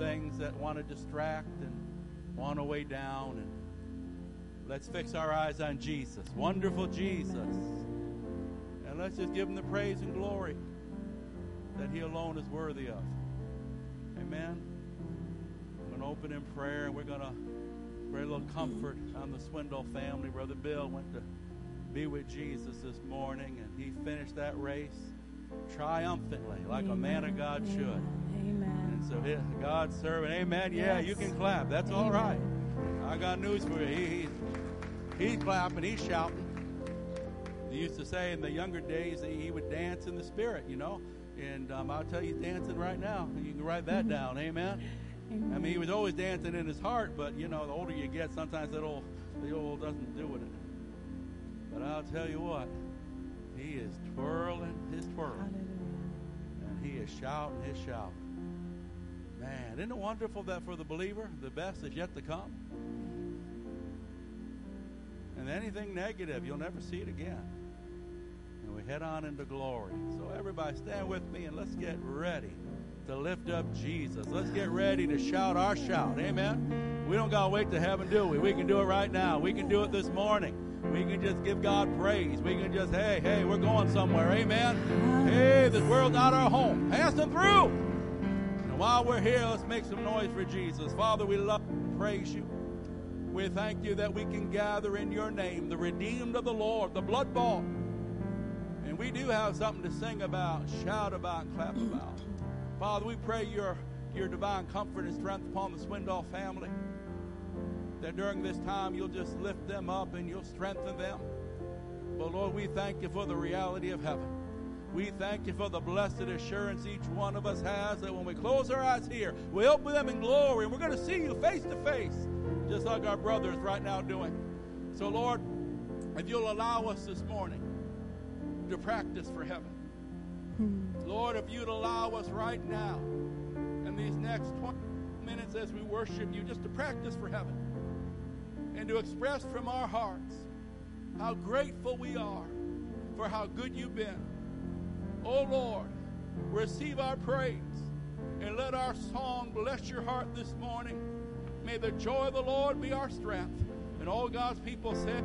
things that want to distract and want to weigh down. And let's fix our eyes on Jesus, wonderful Jesus. And let's just give him the praise and glory that he alone is worthy of. Amen. I'm going to open in prayer and we're going to pray a little comfort on the Swindle family. Brother Bill went to be with Jesus this morning and he finished that race triumphantly like a man of God should. And so his, God's servant. Amen. Yeah, yes. you can clap. That's Amen. all right. I got news for you. He, he, he's clapping. He's shouting. They used to say in the younger days that he would dance in the spirit, you know. And um, I'll tell you, he's dancing right now. You can write that down. Amen. Amen. I mean, he was always dancing in his heart, but you know, the older you get, sometimes that old the old doesn't do it. But I'll tell you what, he is twirling his twirl. And he is shouting his shout. Man, isn't it wonderful that for the believer, the best is yet to come? And anything negative, you'll never see it again. And we head on into glory. So, everybody, stand with me and let's get ready to lift up Jesus. Let's get ready to shout our shout. Amen. We don't got to wait to heaven, do we? We can do it right now. We can do it this morning. We can just give God praise. We can just, hey, hey, we're going somewhere. Amen. Hey, this world's not our home. Pass them through. While we're here, let's make some noise for Jesus. Father, we love and praise you. We thank you that we can gather in your name, the redeemed of the Lord, the blood bought. And we do have something to sing about, shout about, clap about. Father, we pray your, your divine comfort and strength upon the Swindoll family that during this time you'll just lift them up and you'll strengthen them. But Lord, we thank you for the reality of heaven. We thank you for the blessed assurance each one of us has that when we close our eyes here, we open them in glory and we're going to see you face to face, just like our brothers right now doing. So, Lord, if you'll allow us this morning to practice for heaven. Lord, if you'd allow us right now in these next 20 minutes as we worship you just to practice for heaven and to express from our hearts how grateful we are for how good you've been. Oh Lord, receive our praise and let our song bless your heart this morning. May the joy of the Lord be our strength. And all God's people said,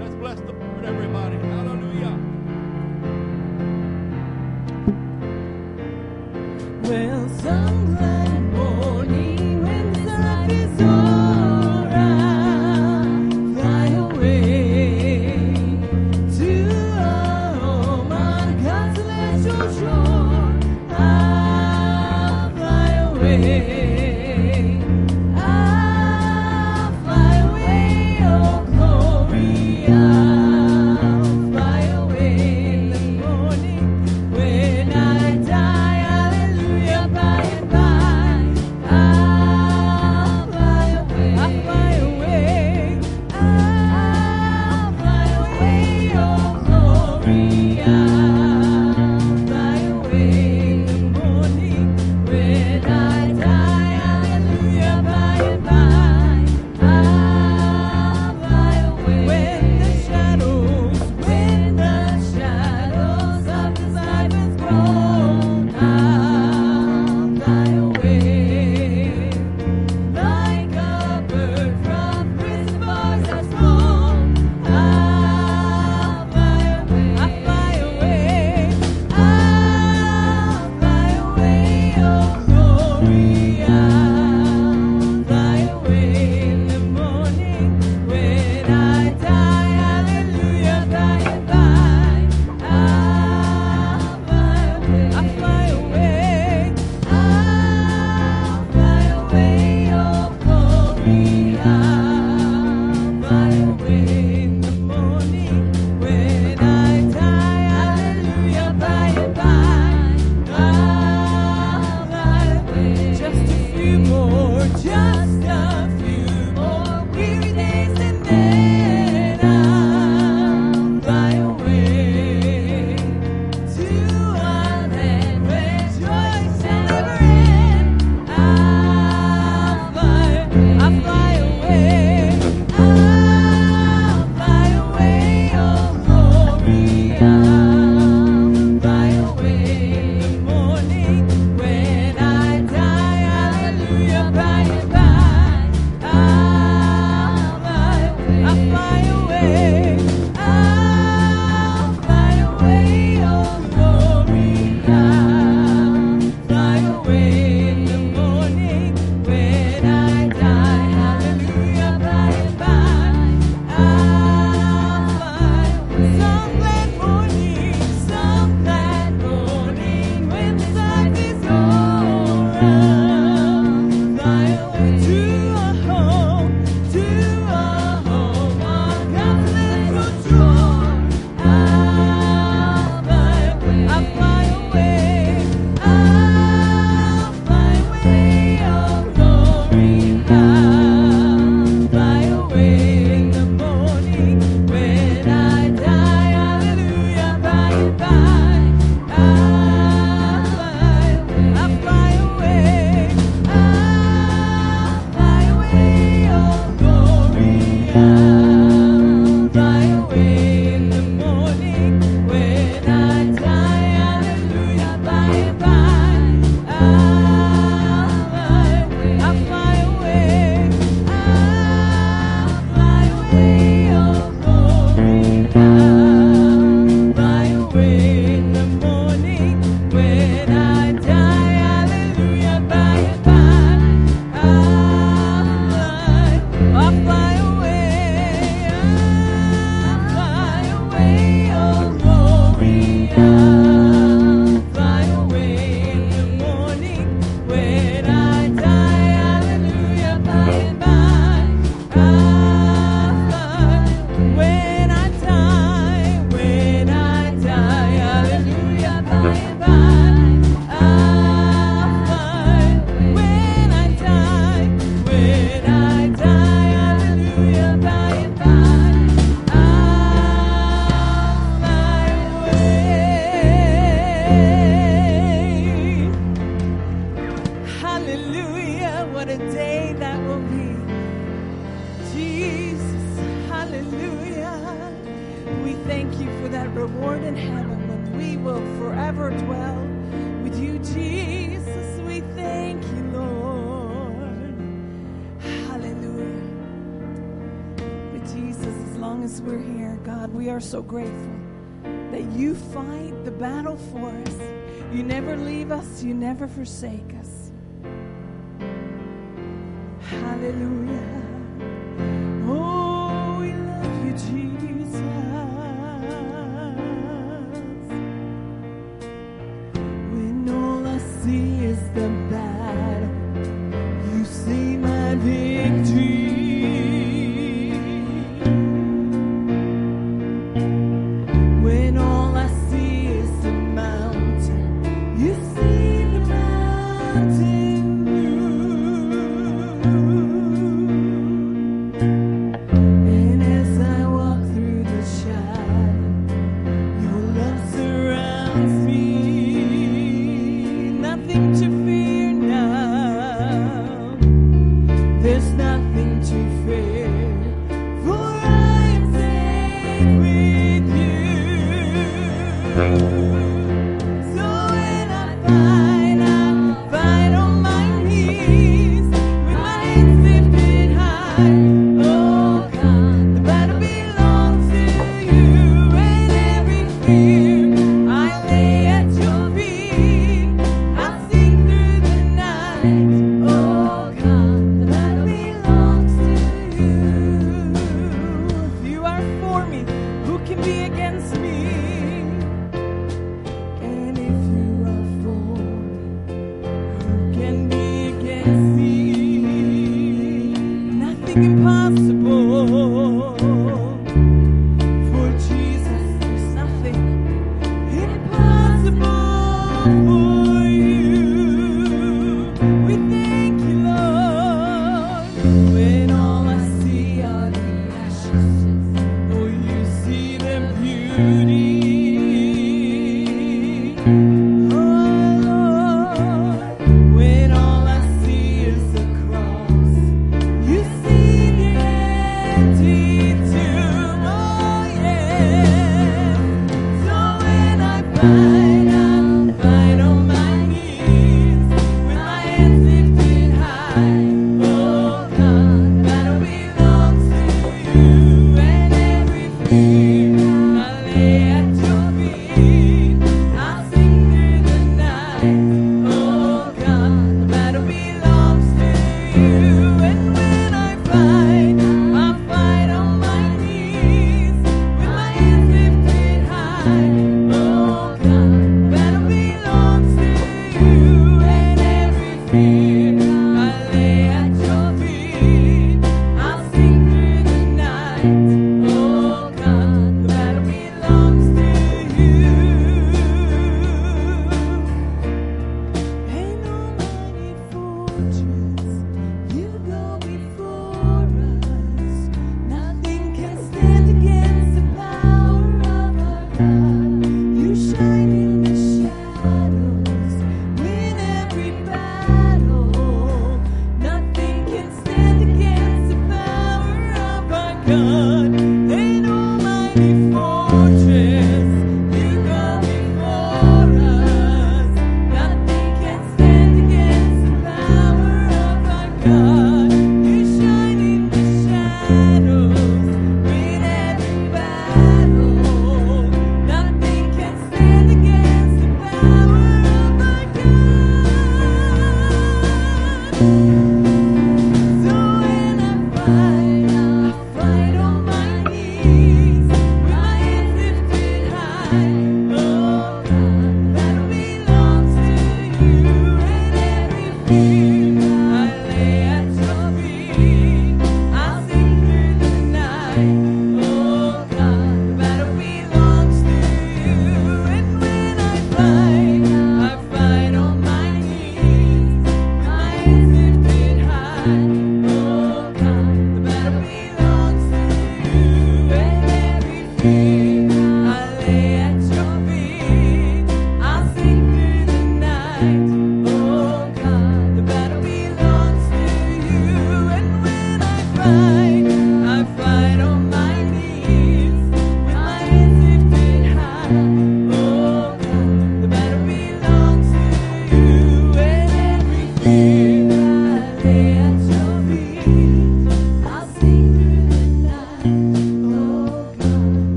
Let's bless the Lord, everybody. Hallelujah. Well, some glad morning when this life is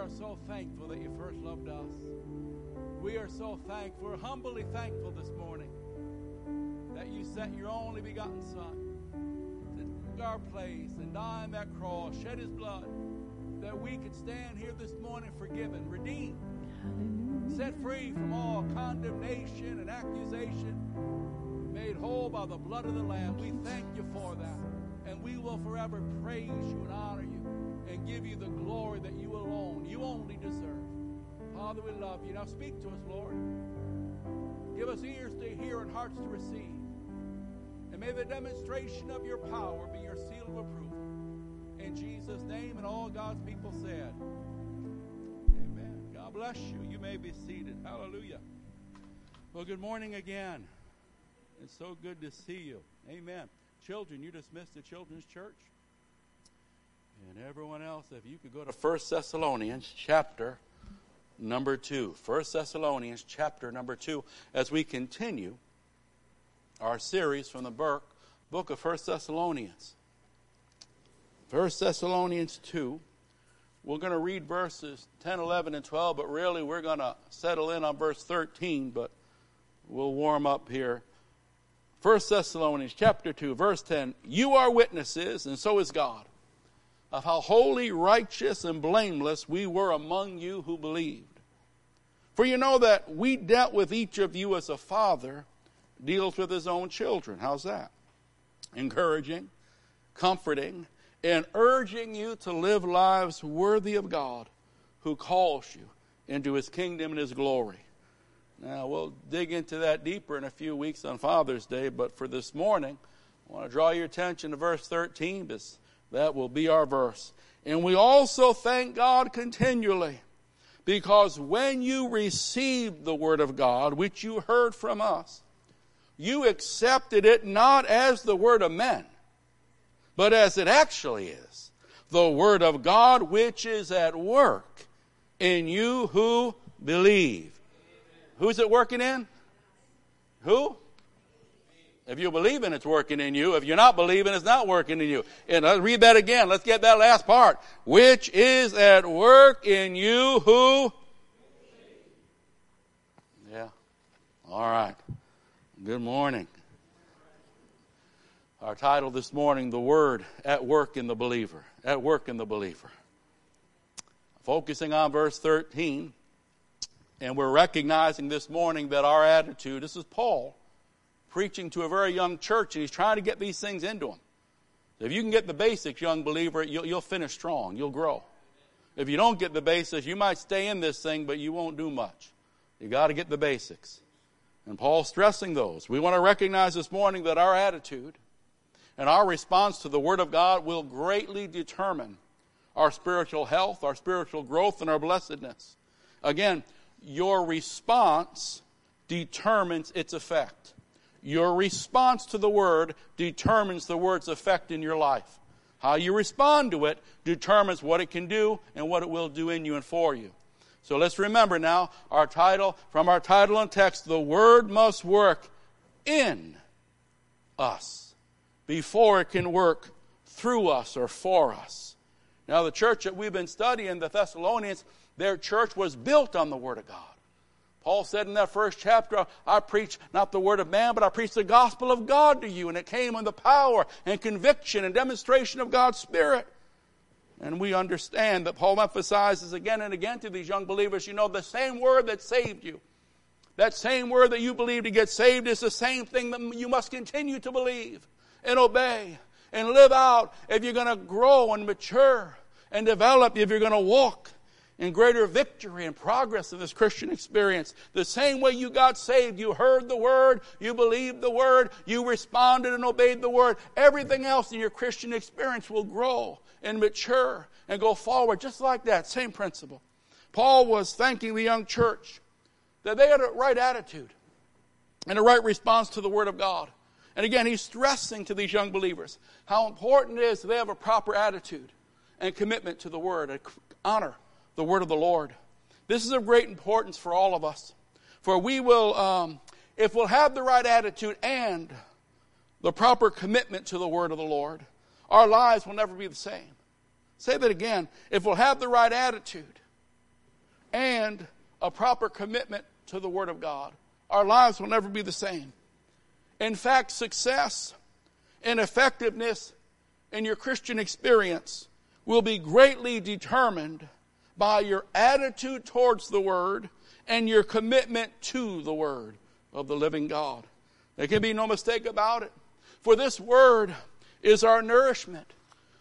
are so thankful that you first loved us. We are so thankful, we're humbly thankful this morning that you sent your only begotten Son to take our place and die on that cross, shed his blood, that we could stand here this morning forgiven, redeemed set free from all condemnation and accusation, made whole by the blood of the Lamb. We thank you for that. And we will forever praise you and honor you and give you the glory that you alone, you only deserve. Father, we love you. Now speak to us, Lord. Give us ears to hear and hearts to receive. And may the demonstration of your power be your seal of approval. In Jesus' name, and all God's people said. Amen. God bless you. You may be seated. Hallelujah. Well, good morning again. It's so good to see you. Amen. Children, you dismissed the children's church. And everyone else, if you could go to 1 Thessalonians chapter number 2. 1 Thessalonians chapter number 2 as we continue our series from the book, book of 1 Thessalonians. 1 Thessalonians 2. We're going to read verses 10, 11, and 12, but really we're going to settle in on verse 13, but we'll warm up here. 1 Thessalonians chapter 2, verse 10. You are witnesses, and so is God, of how holy, righteous, and blameless we were among you who believed. For you know that we dealt with each of you as a father deals with his own children. How's that? Encouraging, comforting, and urging you to live lives worthy of God who calls you into his kingdom and his glory. Now, we'll dig into that deeper in a few weeks on Father's Day, but for this morning, I want to draw your attention to verse 13 because that will be our verse. And we also thank God continually because when you received the Word of God, which you heard from us, you accepted it not as the Word of men, but as it actually is the Word of God, which is at work in you who believe. Who's it working in? Who? If you believe in it's working in you. If you're not believing, it's not working in you. And let's read that again. Let's get that last part. Which is at work in you who? Yeah. All right. Good morning. Our title this morning, The Word at Work in the Believer. At work in the believer. Focusing on verse 13. And we're recognizing this morning that our attitude, this is Paul preaching to a very young church, and he's trying to get these things into them. If you can get the basics, young believer, you'll, you'll finish strong. You'll grow. If you don't get the basics, you might stay in this thing, but you won't do much. You got to get the basics. And Paul's stressing those. We want to recognize this morning that our attitude and our response to the Word of God will greatly determine our spiritual health, our spiritual growth, and our blessedness. Again, your response determines its effect. Your response to the word determines the word's effect in your life. How you respond to it determines what it can do and what it will do in you and for you. So let's remember now our title, from our title and text, the word must work in us before it can work through us or for us. Now, the church that we've been studying, the Thessalonians, their church was built on the Word of God. Paul said in that first chapter, I preach not the word of man, but I preach the gospel of God to you. And it came in the power and conviction and demonstration of God's Spirit. And we understand that Paul emphasizes again and again to these young believers, you know, the same word that saved you, that same word that you believe to get saved is the same thing that you must continue to believe and obey and live out if you're going to grow and mature and develop, if you're going to walk in greater victory and progress in this Christian experience. The same way you got saved, you heard the word, you believed the word, you responded and obeyed the word. Everything else in your Christian experience will grow and mature and go forward just like that. Same principle. Paul was thanking the young church that they had a right attitude and a right response to the word of God. And again, he's stressing to these young believers how important it is that they have a proper attitude and commitment to the word, honor the word of the Lord. This is of great importance for all of us. For we will, um, if we'll have the right attitude and the proper commitment to the word of the Lord, our lives will never be the same. Say that again. If we'll have the right attitude and a proper commitment to the word of God, our lives will never be the same. In fact, success and effectiveness in your Christian experience will be greatly determined by your attitude towards the Word and your commitment to the Word of the living God. There can be no mistake about it. For this Word is our nourishment.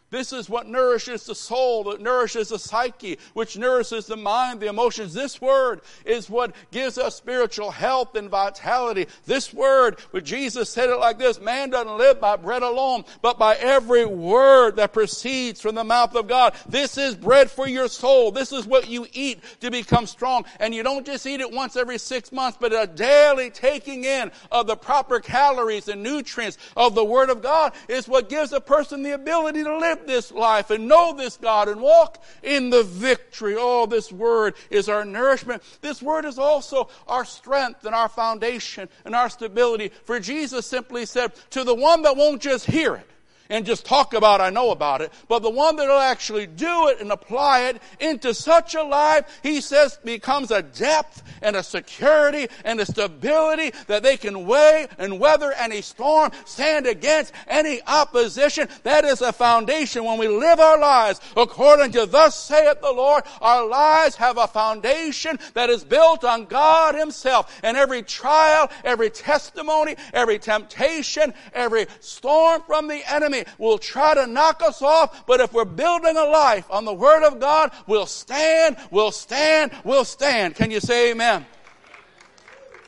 This is what nourishes the soul, that nourishes the psyche, which nourishes the mind, the emotions. This word is what gives us spiritual health and vitality. This word, where Jesus said it like this, man doesn't live by bread alone, but by every word that proceeds from the mouth of God. This is bread for your soul. This is what you eat to become strong. And you don't just eat it once every six months, but a daily taking in of the proper calories and nutrients of the word of God is what gives a person the ability to live live this life and know this God and walk in the victory. Oh, this word is our nourishment. This word is also our strength and our foundation and our stability. For Jesus simply said, to the one that won't just hear it, and just talk about I know about it, but the one that'll actually do it and apply it into such a life, he says becomes a depth and a security and a stability that they can weigh and weather any storm, stand against any opposition. That is a foundation when we live our lives according to thus saith the Lord. Our lives have a foundation that is built on God himself and every trial, every testimony, every temptation, every storm from the enemy will try to knock us off, but if we're building a life on the Word of God, we'll stand, we'll stand, we'll stand. Can you say amen?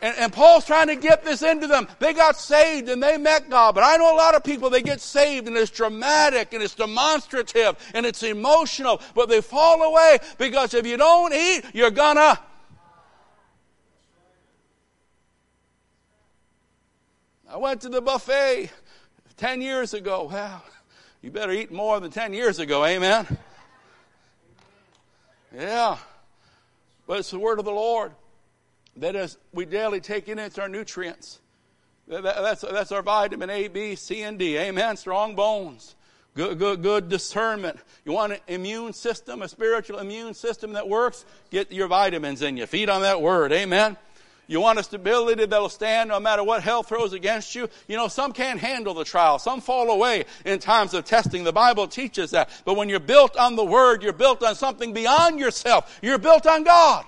And, and Paul's trying to get this into them. They got saved and they met God. But I know a lot of people, they get saved and it's dramatic and it's demonstrative and it's emotional, but they fall away because if you don't eat, you're gonna. I went to the buffet 10 years ago. Well, you better eat more than 10 years ago, amen? Yeah. But it's the word of the Lord that is we daily take in it's our nutrients. That's, that's our vitamin A, B, C, and D. Amen. Strong bones. Good, good, good discernment. You want an immune system, a spiritual immune system that works? Get your vitamins in you. Feed on that word. Amen. You want a stability that'll stand no matter what hell throws against you. You know, some can't handle the trial. Some fall away in times of testing. The Bible teaches that. But when you're built on the Word, you're built on something beyond yourself. You're built on God.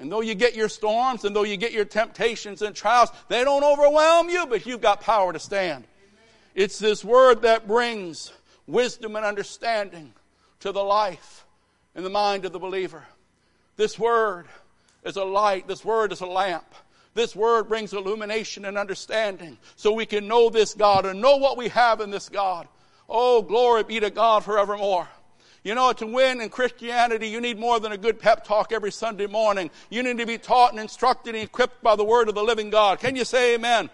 And though you get your storms and though you get your temptations and trials, they don't overwhelm you, but you've got power to stand. It's this word that brings wisdom and understanding to the life and the mind of the believer. This word is a light. This word is a lamp. This word brings illumination and understanding so we can know this God and know what we have in this God. Oh, glory be to God forevermore. You know, to win in Christianity, you need more than a good pep talk every Sunday morning. You need to be taught and instructed and equipped by the word of the living God. Can you say amen?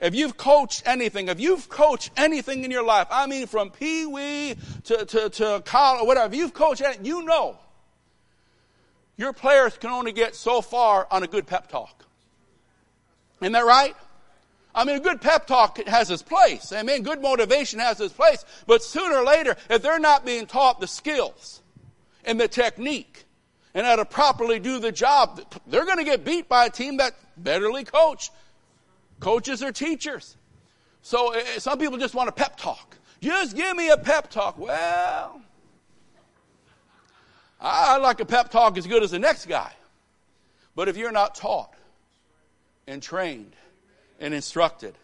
If you've coached anything, if you've coached anything in your life, I mean from pee wee to, to, to college, whatever, if you've coached anything, you know your players can only get so far on a good pep talk. Isn't that right? I mean, a good pep talk has its place. I mean, good motivation has its place. But sooner or later, if they're not being taught the skills and the technique and how to properly do the job, they're going to get beat by a team that betterly coach. Coaches are teachers. So eh, eh, some people just want a pep talk. Just give me a pep talk. Well, I like a pep talk as good as the next guy. But if you're not taught and trained and instructed.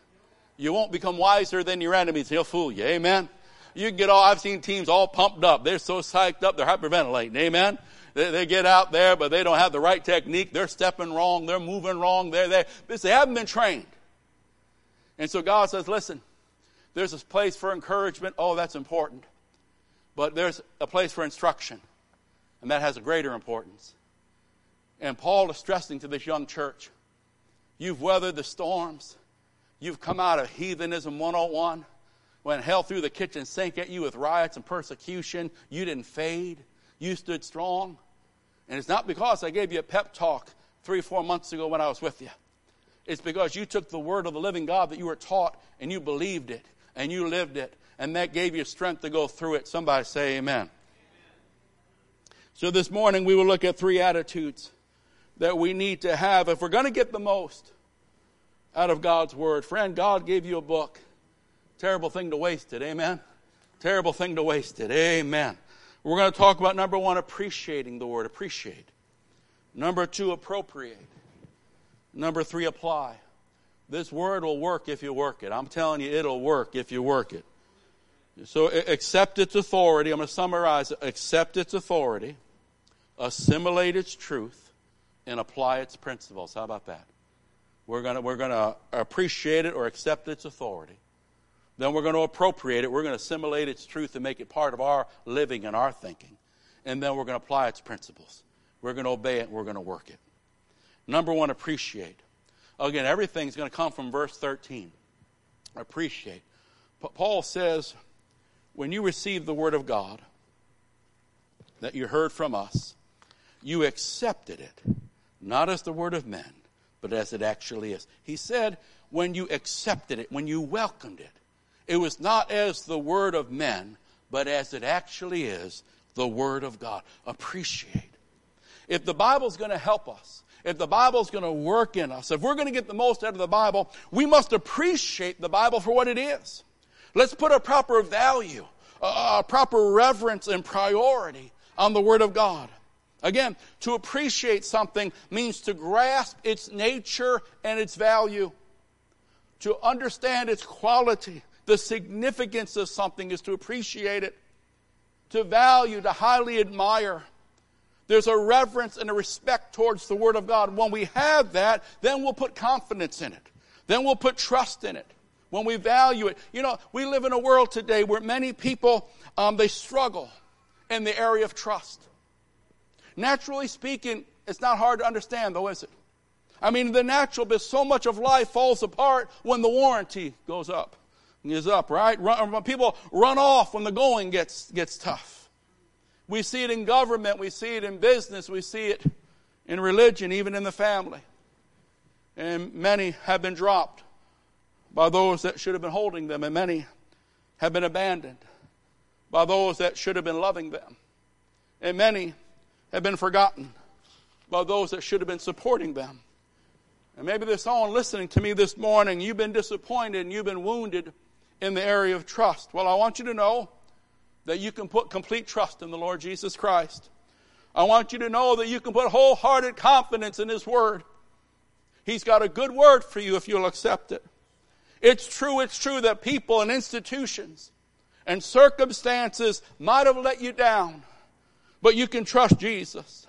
You won't become wiser than your enemies. He'll fool you. Amen. You get all, I've seen teams all pumped up. They're so psyched up, they're hyperventilating. Amen. They, they, get out there, but they don't have the right technique. They're stepping wrong. They're moving wrong. They're there because they haven't been trained. And so God says, listen, there's a place for encouragement. Oh, that's important. But there's a place for instruction. And that has a greater importance. And Paul is stressing to this young church You've weathered the storms. You've come out of heathenism 101. When hell threw the kitchen sink at you with riots and persecution, you didn't fade. You stood strong. And it's not because I gave you a pep talk three, four months ago when I was with you. It's because you took the word of the living God that you were taught and you believed it and you lived it. And that gave you strength to go through it. Somebody say amen. So this morning we will look at three attitudes that we need to have if we're going to get the most out of God's Word. Friend, God gave you a book. Terrible thing to waste it. Amen. Terrible thing to waste it. Amen. We're going to talk about number one, appreciating the Word. Appreciate. Number two, appropriate. Number three, apply. This Word will work if you work it. I'm telling you, it'll work if you work it. So accept its authority. I'm going to summarize it. Accept its authority. Assimilate its truth and apply its principles. How about that? We're going we're to appreciate it or accept its authority. Then we're going to appropriate it. We're going to assimilate its truth and make it part of our living and our thinking. And then we're going to apply its principles. We're going to obey it. and We're going to work it. Number one, appreciate. Again, everything's going to come from verse 13. Appreciate. Paul says, when you receive the word of God that you heard from us, you accepted it not as the word of men, but as it actually is. He said, when you accepted it, when you welcomed it, it was not as the word of men, but as it actually is, the word of God. Appreciate. If the Bible's going to help us, if the Bible's going to work in us, if we're going to get the most out of the Bible, we must appreciate the Bible for what it is. Let's put a proper value, a proper reverence and priority on the Word of God. Again, to appreciate something means to grasp its nature and its value. To understand its quality, the significance of something is to appreciate it, to value, to highly admire. There's a reverence and a respect towards the Word of God. When we have that, then we'll put confidence in it. Then we'll put trust in it. When we value it. You know, we live in a world today where many people, um, they struggle in the area of trust. Naturally speaking, it's not hard to understand though, is it? I mean, the natural, but so much of life falls apart when the warranty goes up. Is up, right? Run, people run off when the going gets, gets tough. We see it in government, we see it in business, we see it in religion, even in the family. And many have been dropped by those that should have been holding them, and many have been abandoned by those that should have been loving them. And many have been forgotten by those that should have been supporting them. And maybe there's someone listening to me this morning, you've been disappointed and you've been wounded in the area of trust. Well, I want you to know that you can put complete trust in the Lord Jesus Christ. I want you to know that you can put wholehearted confidence in His Word. He's got a good word for you if you'll accept it. It's true, it's true that people and institutions and circumstances might have let you down, but you can trust Jesus.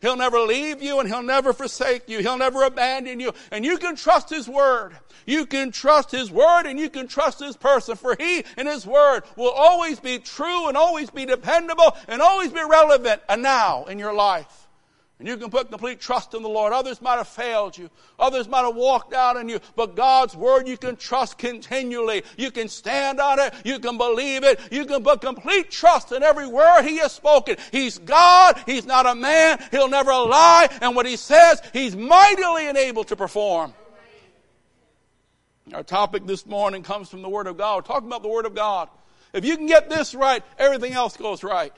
He'll never leave you and he'll never forsake you. He'll never abandon you. And you can trust his word. You can trust his word and you can trust his person for he and his word will always be true and always be dependable and always be relevant and now in your life. And you can put complete trust in the Lord. Others might have failed you. Others might have walked out on you. But God's Word you can trust continually. You can stand on it. You can believe it. You can put complete trust in every word He has spoken. He's God. He's not a man. He'll never lie. And what He says, He's mightily able to perform. Our topic this morning comes from the Word of God. We're talking about the Word of God. If you can get this right, everything else goes right.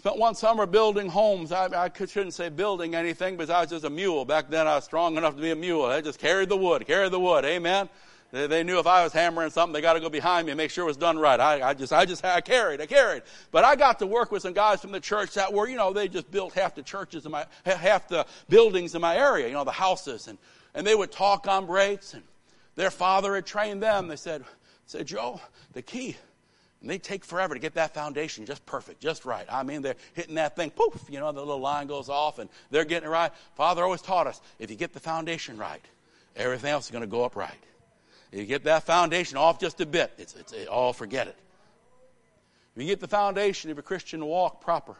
Spent one summer building homes. I, I shouldn't say building anything because I was just a mule. Back then I was strong enough to be a mule. I just carried the wood, carried the wood. Amen. They, they knew if I was hammering something, they got to go behind me and make sure it was done right. I, I just, I just, I carried, I carried. But I got to work with some guys from the church that were, you know, they just built half the churches in my, half the buildings in my area, you know, the houses. And, and they would talk on breaks and their father had trained them. They said, said, Joe, the key and they take forever to get that foundation just perfect, just right. I mean, they're hitting that thing, poof, you know, the little line goes off and they're getting it right. Father always taught us if you get the foundation right, everything else is going to go up right. If you get that foundation off just a bit, it's, it's it, oh, forget it. If you get the foundation of a Christian walk proper,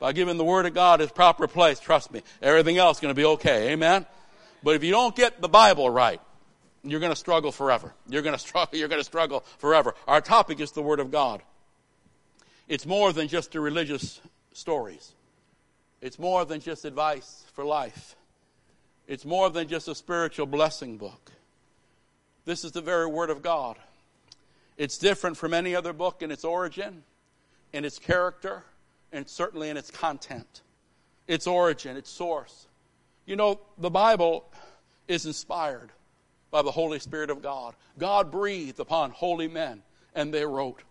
by giving the Word of God its proper place, trust me, everything else is going to be okay. Amen? But if you don't get the Bible right, you're going to struggle forever. You're going to struggle, you're going to struggle forever. Our topic is the Word of God. It's more than just a religious stories. It's more than just advice for life. It's more than just a spiritual blessing book. This is the very Word of God. It's different from any other book in its origin, in its character, and certainly in its content. Its origin, its source. You know, the Bible is inspired by the Holy Spirit of God. God breathed upon holy men, and they wrote.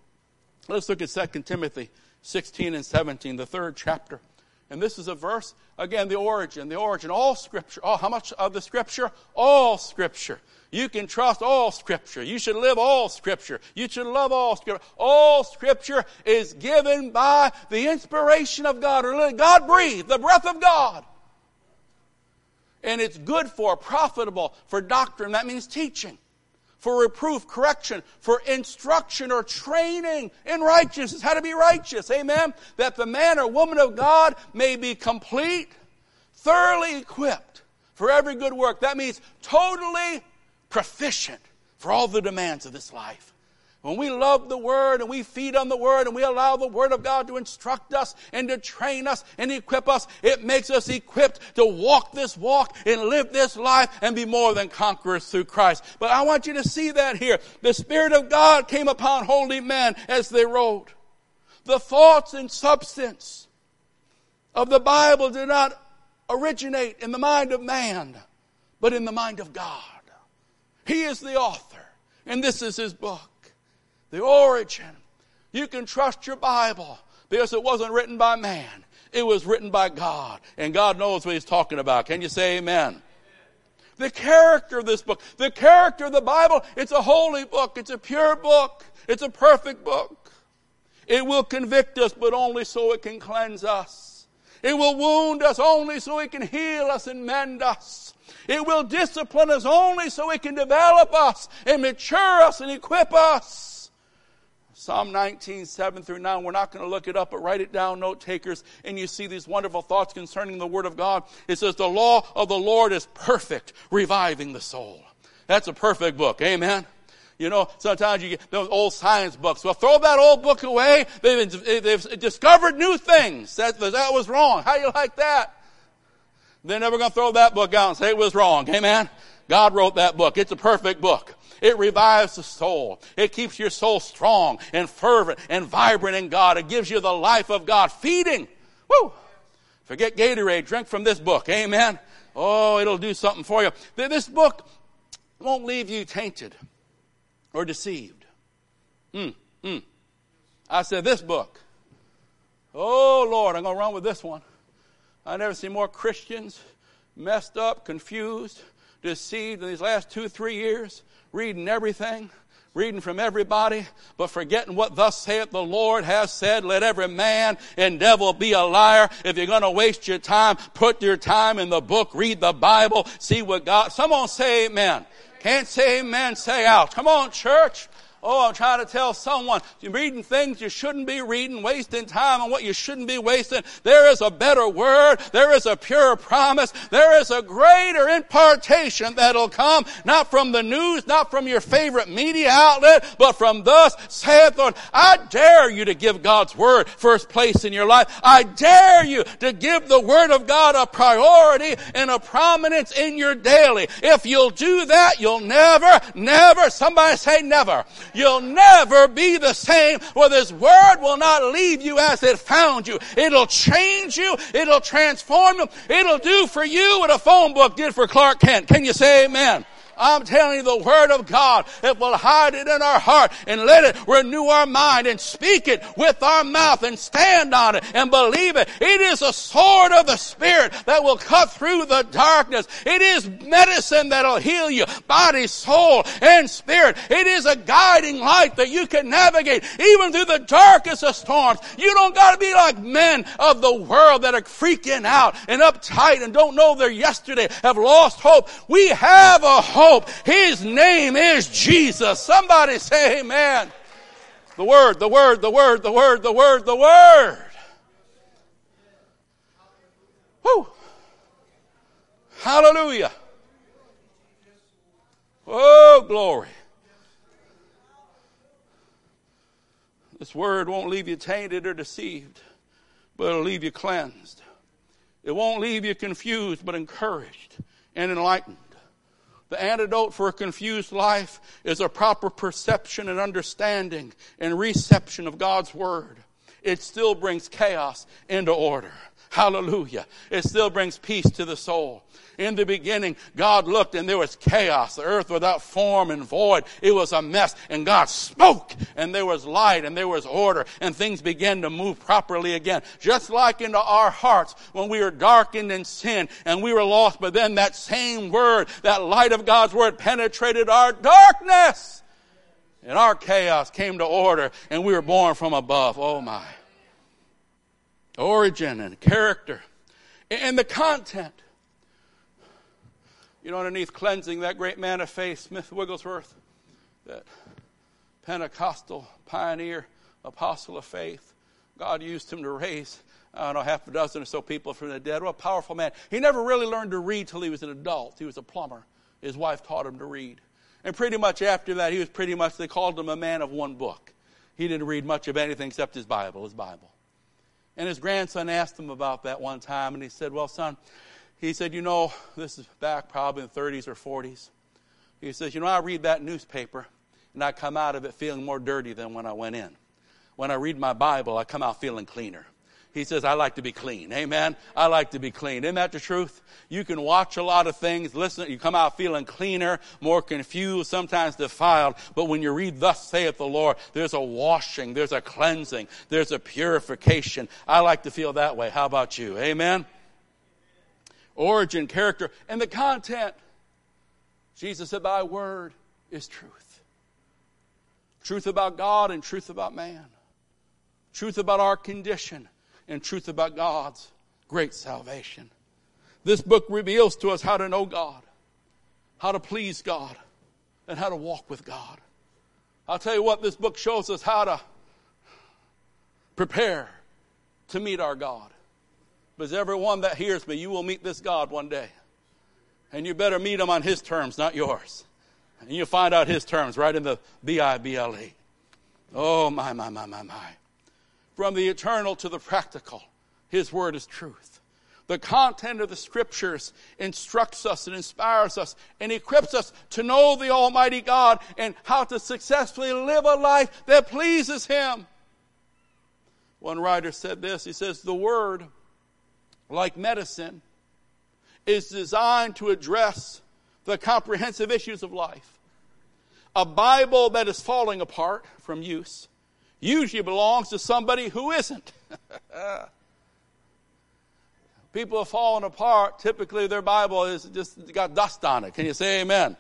Let's look at 2 Timothy 16 and 17, the third chapter. And this is a verse, again, the origin, the origin, all scripture. Oh, how much of the scripture? All scripture. You can trust all scripture. You should live all scripture. You should love all scripture. All scripture is given by the inspiration of God, God breathed, the breath of God. And it's good for, profitable for doctrine. That means teaching. For reproof, correction, for instruction or training in righteousness. How to be righteous. Amen. That the man or woman of God may be complete, thoroughly equipped for every good work. That means totally proficient for all the demands of this life. When we love the Word and we feed on the Word and we allow the Word of God to instruct us and to train us and equip us, it makes us equipped to walk this walk and live this life and be more than conquerors through Christ. But I want you to see that here. The Spirit of God came upon holy men as they wrote. The thoughts and substance of the Bible did not originate in the mind of man, but in the mind of God. He is the author, and this is his book the origin. You can trust your Bible because it wasn't written by man. It was written by God. And God knows what He's talking about. Can you say amen? The character of this book, the character of the Bible, it's a holy book. It's a pure book. It's a perfect book. It will convict us, but only so it can cleanse us. It will wound us only so it can heal us and mend us. It will discipline us only so it can develop us and mature us and equip us. Psalm 19, 7 through 9. We're not going to look it up, but write it down, note takers, and you see these wonderful thoughts concerning the Word of God. It says, The law of the Lord is perfect, reviving the soul. That's a perfect book. Amen. You know, sometimes you get those old science books. Well, throw that old book away. They've, they've discovered new things. That, that was wrong. How do you like that? They're never going to throw that book out and say it was wrong. Amen. God wrote that book. It's a perfect book. It revives the soul. It keeps your soul strong and fervent and vibrant in God. It gives you the life of God. Feeding. Woo! Forget Gatorade. Drink from this book. Amen. Oh, it'll do something for you. This book won't leave you tainted or deceived. Mm, mm. I said, this book. Oh, Lord, I'm going to run with this one. I never see more Christians messed up, confused, deceived in these last two, three years, reading everything, reading from everybody, but forgetting what thus saith the Lord has said. Let every man and devil be a liar. If you're going to waste your time, put your time in the book, read the Bible, see what God, someone say amen. Can't say amen, say out. Come on, church. Oh, I'm trying to tell someone, you're reading things you shouldn't be reading, wasting time on what you shouldn't be wasting. There is a better word. There is a pure promise. There is a greater impartation that'll come, not from the news, not from your favorite media outlet, but from thus saith Lord. I dare you to give God's word first place in your life. I dare you to give the word of God a priority and a prominence in your daily. If you'll do that, you'll never, never, somebody say never You'll never be the same, for this word will not leave you as it found you. It'll change you. It'll transform you. It'll do for you what a phone book did for Clark Kent. Can you say amen? I'm telling you the word of God. It will hide it in our heart and let it renew our mind and speak it with our mouth and stand on it and believe it. It is a sword of the spirit that will cut through the darkness. It is medicine that'll heal you, body, soul, and spirit. It is a guiding light that you can navigate even through the darkest of storms. You don't gotta be like men of the world that are freaking out and uptight and don't know their yesterday, have lost hope. We have a hope hope. His name is Jesus. Somebody say amen. The word, the word, the word, the word, the word, the word. Whew. Hallelujah. Oh, glory. This word won't leave you tainted or deceived, but it'll leave you cleansed. It won't leave you confused, but encouraged and enlightened. The antidote for a confused life is a proper perception and understanding and reception of God's Word. It still brings chaos into order. Hallelujah. It still brings peace to the soul. In the beginning, God looked and there was chaos, the earth without form and void. It was a mess and God spoke and there was light and there was order and things began to move properly again. Just like into our hearts when we were darkened in sin and we were lost, but then that same word, that light of God's word penetrated our darkness and our chaos came to order and we were born from above. Oh my. Origin and character and the content you know, underneath cleansing, that great man of faith, Smith Wigglesworth, that Pentecostal pioneer, apostle of faith, God used him to raise, I don't know, half a dozen or so people from the dead. What a powerful man. He never really learned to read till he was an adult. He was a plumber. His wife taught him to read. And pretty much after that, he was pretty much, they called him a man of one book. He didn't read much of anything except his Bible, his Bible. And his grandson asked him about that one time, and he said, Well, son, he said, You know, this is back probably in the 30s or 40s. He says, You know, I read that newspaper and I come out of it feeling more dirty than when I went in. When I read my Bible, I come out feeling cleaner. He says, I like to be clean. Amen. I like to be clean. Isn't that the truth? You can watch a lot of things, listen, you come out feeling cleaner, more confused, sometimes defiled. But when you read, Thus saith the Lord, there's a washing, there's a cleansing, there's a purification. I like to feel that way. How about you? Amen origin, character, and the content. Jesus said, Thy word is truth. Truth about God and truth about man. truth about our condition, and truth about God's great salvation. This book reveals to us how to know God, how to please God, and how to walk with God. I'll tell you what, this book shows us how to prepare to meet our God. Because everyone that hears me, you will meet this God one day. And you better meet him on his terms, not yours. And you'll find out his terms right in the B I B L E. Oh, my, my, my, my, my. From the eternal to the practical, his word is truth. The content of the scriptures instructs us and inspires us and equips us to know the Almighty God and how to successfully live a life that pleases Him. One writer said this he says, The Word, like medicine, is designed to address the comprehensive issues of life. A Bible that is falling apart from use usually belongs to somebody who isn't. People have fallen apart. Typically, their Bible is just got dust on it. Can you say amen?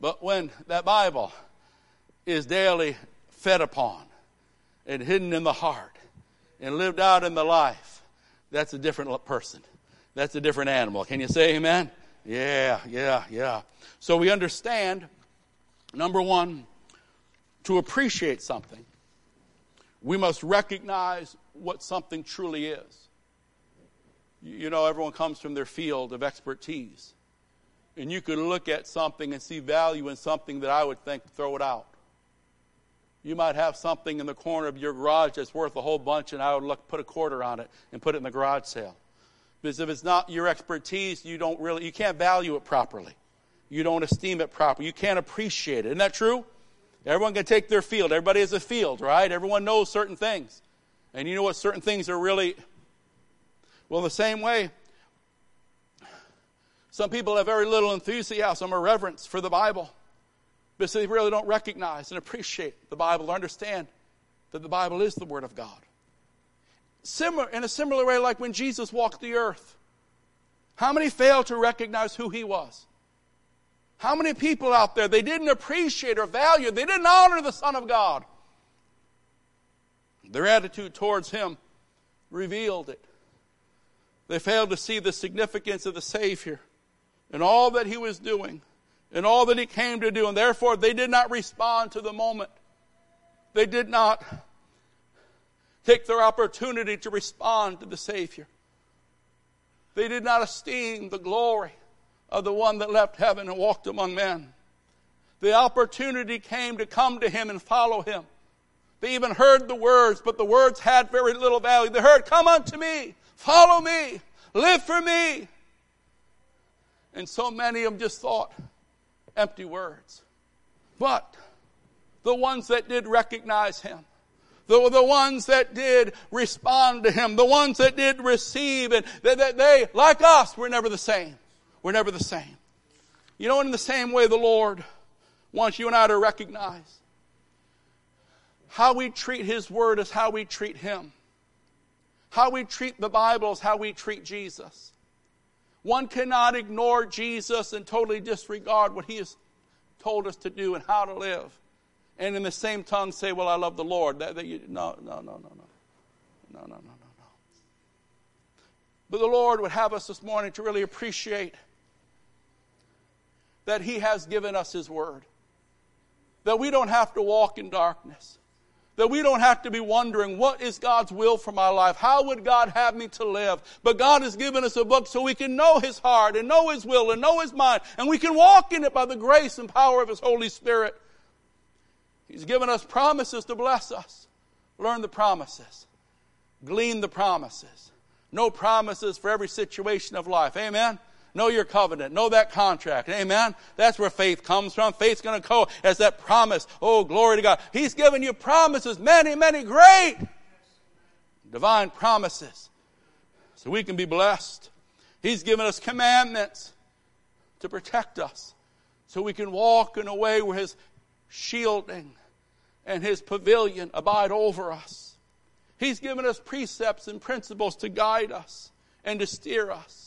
But when that Bible is daily fed upon and hidden in the heart and lived out in the life, that's a different person. That's a different animal. Can you say amen? Yeah, yeah, yeah. So we understand, number one, to appreciate something, we must recognize what something truly is. You know, everyone comes from their field of expertise. And you could look at something and see value in something that I would think throw it out. You might have something in the corner of your garage that's worth a whole bunch, and I would look, put a quarter on it and put it in the garage sale. Because if it's not your expertise, you don't really, you can't value it properly. You don't esteem it properly. You can't appreciate it. Isn't that true? Everyone can take their field. Everybody has a field, right? Everyone knows certain things. And you know what certain things are really well, the same way, some people have very little enthusiasm or reverence for the Bible because they really don't recognize and appreciate the Bible or understand that the Bible is the Word of God. Similar, in a similar way, like when Jesus walked the earth, how many failed to recognize who He was? How many people out there, they didn't appreciate or value, they didn't honor the Son of God? Their attitude towards Him revealed it. They failed to see the significance of the Savior and all that He was doing and all that He came to do, and therefore they did not respond to the moment. They did not take their opportunity to respond to the Savior. They did not esteem the glory of the one that left heaven and walked among men. The opportunity came to come to him and follow him. They even heard the words, but the words had very little value. They heard, Come unto me, follow me, live for me. And so many of them just thought empty words. But the ones that did recognize him, the, the ones that did respond to him, the ones that did receive, and that they, they, like us, were never the same. We're never the same. You know, in the same way, the Lord wants you and I to recognize how we treat His Word is how we treat Him. How we treat the Bible is how we treat Jesus. One cannot ignore Jesus and totally disregard what He has told us to do and how to live. And in the same tongue say, Well, I love the Lord. That, that you, no, no, no, no, no. No, no, no, no, no. But the Lord would have us this morning to really appreciate that He has given us His Word. That we don't have to walk in darkness. That we don't have to be wondering, what is God's will for my life? How would God have me to live? But God has given us a book so we can know His heart and know His will and know His mind. And we can walk in it by the grace and power of His Holy Spirit. He's given us promises to bless us. Learn the promises. Glean the promises. No promises for every situation of life. Amen? Know your covenant. Know that contract. Amen. That's where faith comes from. Faith's going to go as that promise. Oh, glory to God. He's given you promises, many, many great divine promises. So we can be blessed. He's given us commandments to protect us. So we can walk in a way where His shielding and His pavilion abide over us. He's given us precepts and principles to guide us and to steer us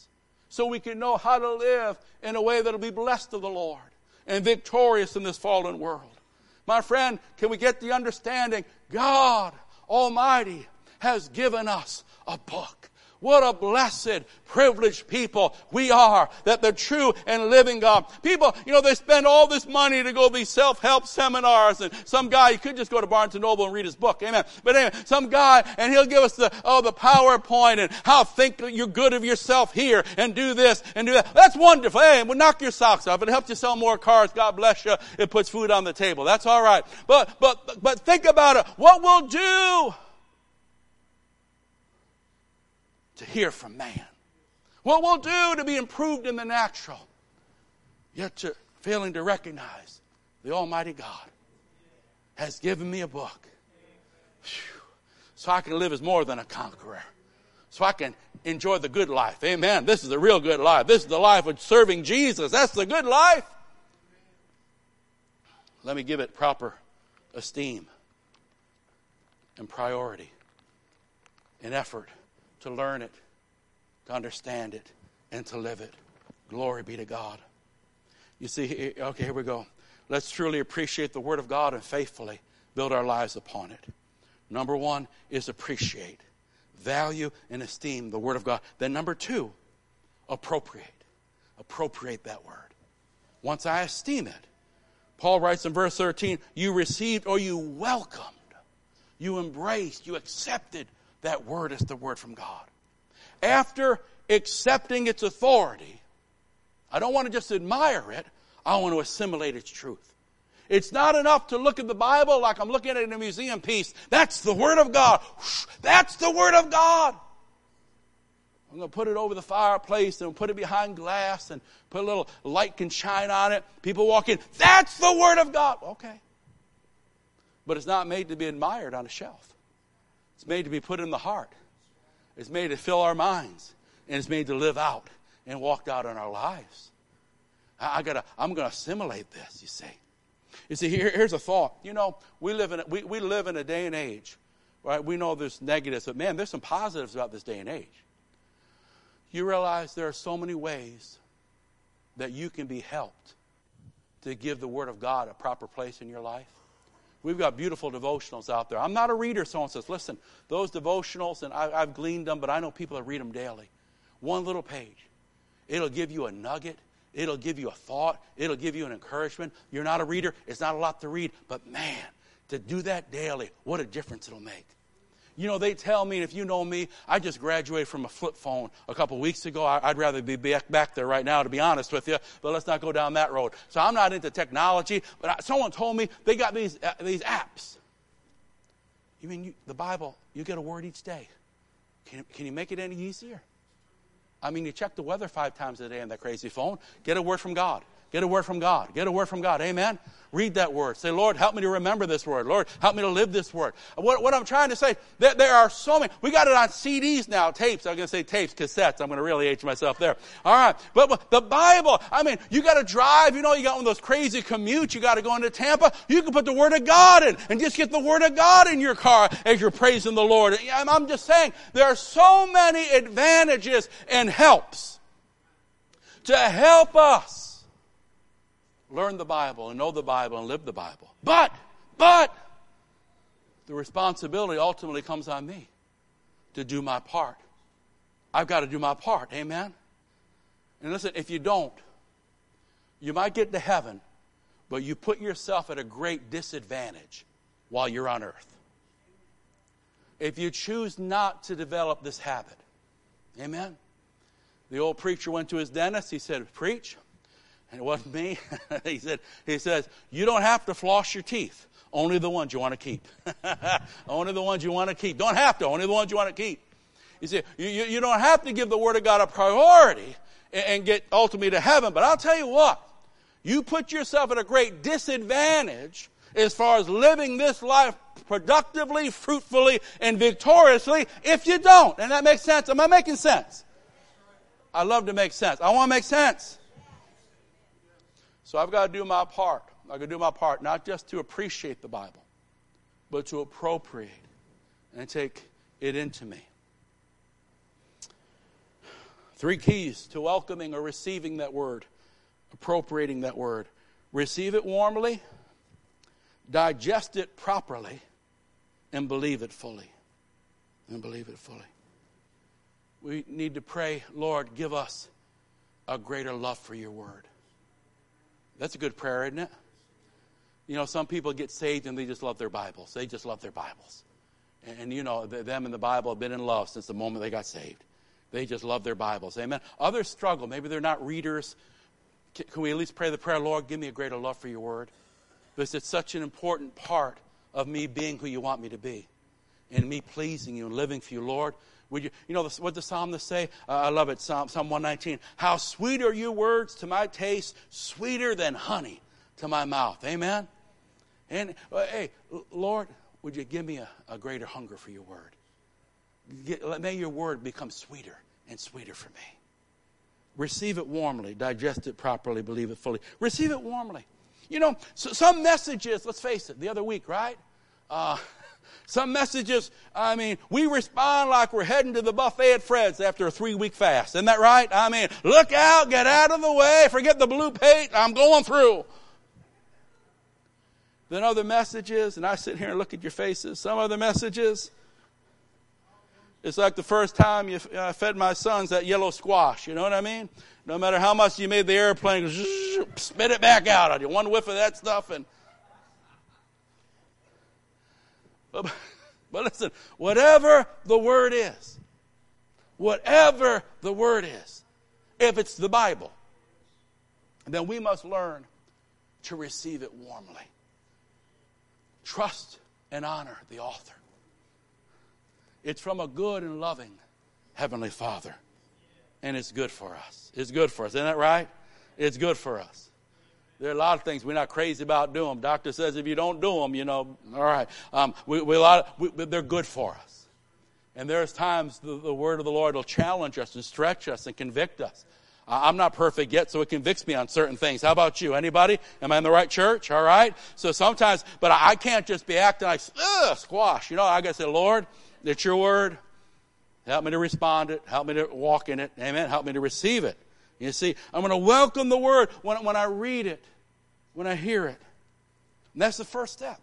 so we can know how to live in a way that'll be blessed of the Lord and victorious in this fallen world. My friend, can we get the understanding? God Almighty has given us a book. What a blessed, privileged people we are that the true and living God. People, you know, they spend all this money to go to these self-help seminars and some guy, you could just go to Barnes and Noble and read his book. Amen. But anyway, some guy and he'll give us the, oh, the PowerPoint and how think you're good of yourself here and do this and do that. That's wonderful. Hey, we'll knock your socks off. It helps you sell more cars. God bless you. It puts food on the table. That's all right. But, but, but think about it. What we'll do to hear from man. What we'll do to be improved in the natural, yet to, failing to recognize the Almighty God has given me a book. Whew. So I can live as more than a conqueror. So I can enjoy the good life. Amen. This is the real good life. This is the life of serving Jesus. That's the good life. Let me give it proper esteem and priority and effort to learn it, to understand it, and to live it. Glory be to God. You see, okay, here we go. Let's truly appreciate the Word of God and faithfully build our lives upon it. Number one is appreciate, value, and esteem the Word of God. Then, number two, appropriate. Appropriate that Word. Once I esteem it, Paul writes in verse 13, you received or you welcomed, you embraced, you accepted that word is the word from God. After accepting its authority, I don't want to just admire it, I want to assimilate its truth. It's not enough to look at the Bible like I'm looking at a museum piece. That's the Word of God. That's the Word of God. I'm going to put it over the fireplace and put it behind glass and put a little light can shine on it. People walk in. That's the Word of God. Okay. But it's not made to be admired on a shelf. It's made to be put in the heart. It's made to fill our minds. And it's made to live out and walked out in our lives. I, I gotta, I'm going to assimilate this, you see. You see, here, here's a thought. You know, we live, in a, we, we live in a day and age, right? We know there's negatives, but man, there's some positives about this day and age. You realize there are so many ways that you can be helped to give the Word of God a proper place in your life. We've got beautiful devotionals out there. I'm not a reader, someone says, listen, those devotionals, and I, have gleaned them, but I know people that read them daily. One little page. It'll give you a nugget. It'll give you a thought. It'll give you an encouragement. You're not a reader. It's not a lot to read. But man, to do that daily, what a difference it'll make. You know, they tell me, and if you know me, I just graduated from a flip phone a couple weeks ago. I'd rather be back there right now, to be honest with you, but let's not go down that road. So I'm not into technology, but someone told me they got these, uh, these apps. You mean you, the Bible, you get a word each day. Can, can you make it any easier? I mean, you check the weather five times a day on that crazy phone. Get a word from God. Get a word from God. Get a word from God. Amen. Read that word. Say, Lord, help me to remember this word. Lord, help me to live this word. What, what I'm trying to say, there, there are so many. We got it on CDs now, tapes. I'm going to say tapes, cassettes. I'm going to really age myself there. All right. But, but the Bible, I mean, you got to drive. You know, you got one of those crazy commutes. You got to go into Tampa. You can put the Word of God in and just get the Word of God in your car as you're praising the Lord. I'm just saying, there are so many advantages and helps to help us learn the Bible and know the Bible and live the Bible. But, but, the responsibility ultimately comes on me to do my part. I've got to do my part. Amen? And listen, if you don't, you might get to heaven, but you put yourself at a great disadvantage while you're on earth. If you choose not to develop this habit. Amen? The old preacher went to his dentist. He said, Preach. And it wasn't me. he said, he says, you don't have to floss your teeth. Only the ones you want to keep. only the ones you want to keep. Don't have to. Only the ones you want to keep. You see, you, you don't have to give the Word of God a priority and, and get ultimately to heaven. But I'll tell you what, you put yourself at a great disadvantage as far as living this life productively, fruitfully, and victoriously if you don't. And that makes sense. Am I making sense? I love to make sense. I want to make sense. So I've got to do my part. I've got to do my part, not just to appreciate the Bible, but to appropriate and take it into me. Three keys to welcoming or receiving that word, appropriating that word. Receive it warmly, digest it properly, and believe it fully. And believe it fully. We need to pray, Lord, give us a greater love for your word. That's a good prayer, isn't it? You know, some people get saved and they just love their Bibles. They just love their Bibles. And, and you know, them and the Bible have been in love since the moment they got saved. They just love their Bibles. Amen. Others struggle. Maybe they're not readers. Can, can we at least pray the prayer, Lord, give me a greater love for your word? Because it's such an important part of me being who you want me to be and me pleasing you and living for you, Lord. Would you, you know what the psalmist say? Uh, I love it. Psalm, Psalm 119. How sweet are your words to my taste, sweeter than honey to my mouth. Amen. And uh, hey, Lord, would you give me a, a greater hunger for your word? Get, may your word become sweeter and sweeter for me. Receive it warmly, digest it properly, believe it fully. Receive it warmly. You know, so some messages, let's face it, the other week, right? Uh, some messages, I mean, we respond like we're heading to the buffet at Fred's after a three week fast. Isn't that right? I mean, look out, get out of the way, forget the blue paint, I'm going through. Then other messages, and I sit here and look at your faces, some other messages, it's like the first time you uh, fed my sons that yellow squash. You know what I mean? No matter how much you made the airplane, spit it back out on you. One whiff of that stuff, and but, listen, whatever the word is, whatever the word is, if it's the Bible, then we must learn to receive it warmly. Trust and honor the author. It's from a good and loving Heavenly Father. And it's good for us. It's good for us. Isn't that right? It's good for us. There are a lot of things we're not crazy about doing. Doctor says if you don't do them, you know, all right. Um, we, we, a lot of, we, they're good for us. And there's times the, the, word of the Lord will challenge us and stretch us and convict us. I'm not perfect yet, so it convicts me on certain things. How about you? Anybody? Am I in the right church? All right. So sometimes, but I can't just be acting like squash. You know, I got to say, Lord, it's your word. Help me to respond it. Help me to walk in it. Amen. Help me to receive it. You see, I'm going to welcome the word when, when I read it, when I hear it. And that's the first step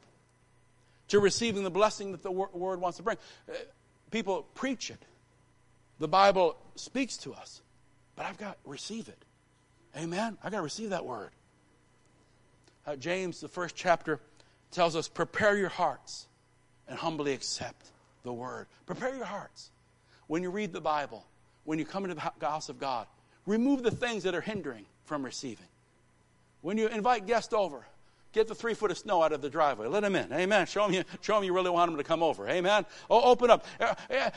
to receiving the blessing that the word wants to bring. Uh, people preach it. The Bible speaks to us. But I've got to receive it. Amen. I've got to receive that word. Uh, James, the first chapter, tells us prepare your hearts and humbly accept the word. Prepare your hearts. When you read the Bible, when you come into the house of God, remove the things that are hindering from receiving. When you invite guests over, get the three foot of snow out of the driveway. Let them in. Amen. Show them you, show them you really want them to come over. Amen. Oh, open up.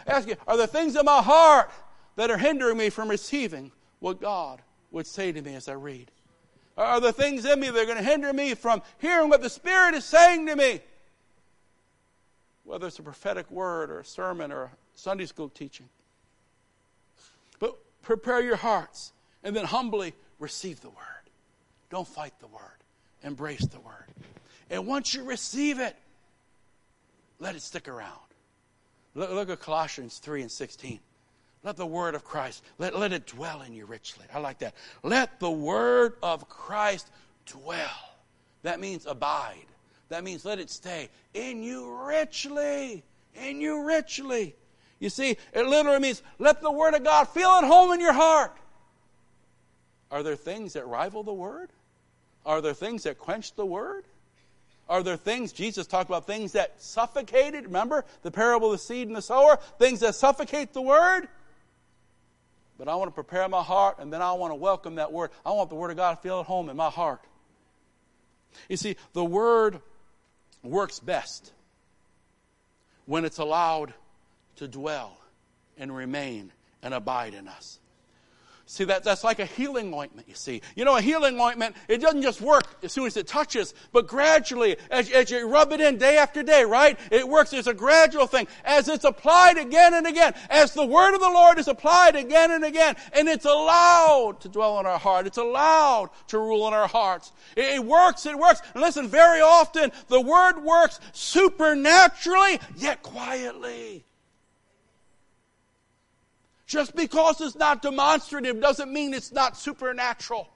Ask you, are there things in my heart that are hindering me from receiving what God would say to me as I read? Are there things in me that are going to hinder me from hearing what the Spirit is saying to me? whether it's a prophetic word or a sermon or a Sunday school teaching. But prepare your hearts and then humbly receive the word. Don't fight the word, embrace the word. And once you receive it, let it stick around. Look, look at Colossians 3 and 16. Let the word of Christ, let, let it dwell in you richly. I like that. Let the word of Christ dwell. That means abide. That means let it stay in you richly. In you richly. You see, it literally means let the Word of God feel at home in your heart. Are there things that rival the Word? Are there things that quench the Word? Are there things, Jesus talked about things that suffocated? Remember the parable of the seed and the sower? Things that suffocate the Word? But I want to prepare my heart and then I want to welcome that Word. I want the Word of God to feel at home in my heart. You see, the Word works best when it's allowed to dwell and remain and abide in us. See, that, that's like a healing ointment, you see. You know, a healing ointment, it doesn't just work as soon as it touches, but gradually, as, as you rub it in day after day, right? It works. It's a gradual thing. As it's applied again and again, as the word of the Lord is applied again and again, and it's allowed to dwell in our heart. It's allowed to rule in our hearts. It, it works, it works. And listen, very often, the word works supernaturally, yet quietly. Just because it's not demonstrative doesn't mean it's not supernatural.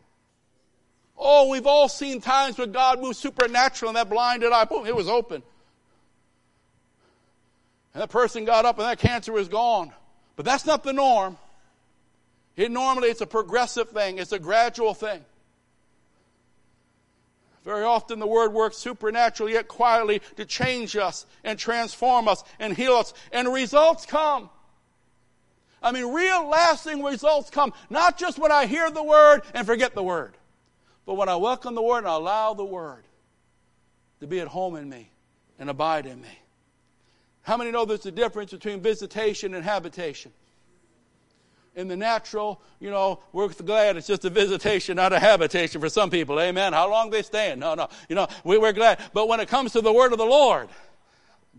Oh, we've all seen times when God moved supernatural and that blinded eye, boom, it was open. And that person got up and that cancer was gone. But that's not the norm. It normally it's a progressive thing, it's a gradual thing. Very often the word works supernaturally yet quietly to change us and transform us and heal us, and results come. I mean, real lasting results come, not just when I hear the word and forget the word, but when I welcome the word and allow the word to be at home in me and abide in me. How many know there's a difference between visitation and habitation? in the natural, you know, we're glad it's just a visitation, not a habitation for some people. Amen. How long they staying? No, no. You know, we, we're glad. But when it comes to the word of the Lord,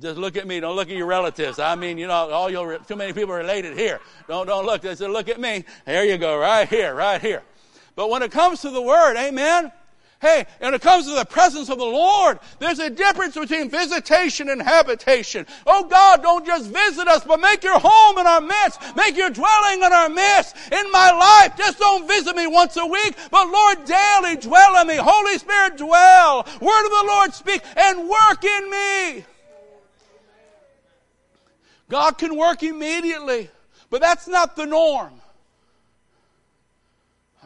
just look at me. Don't look at your relatives. I mean, you know, all your too many people related here. Don't don't look. They said, look at me. There you go, right here, right here. But when it comes to the word, amen. Hey, and it comes to the presence of the Lord. There's a difference between visitation and habitation. Oh God, don't just visit us, but make your home in our midst. Make your dwelling in our midst. In my life, just don't visit me once a week, but Lord, daily dwell in me. Holy Spirit, dwell. Word of the Lord speak and work in me. God can work immediately, but that's not the norm.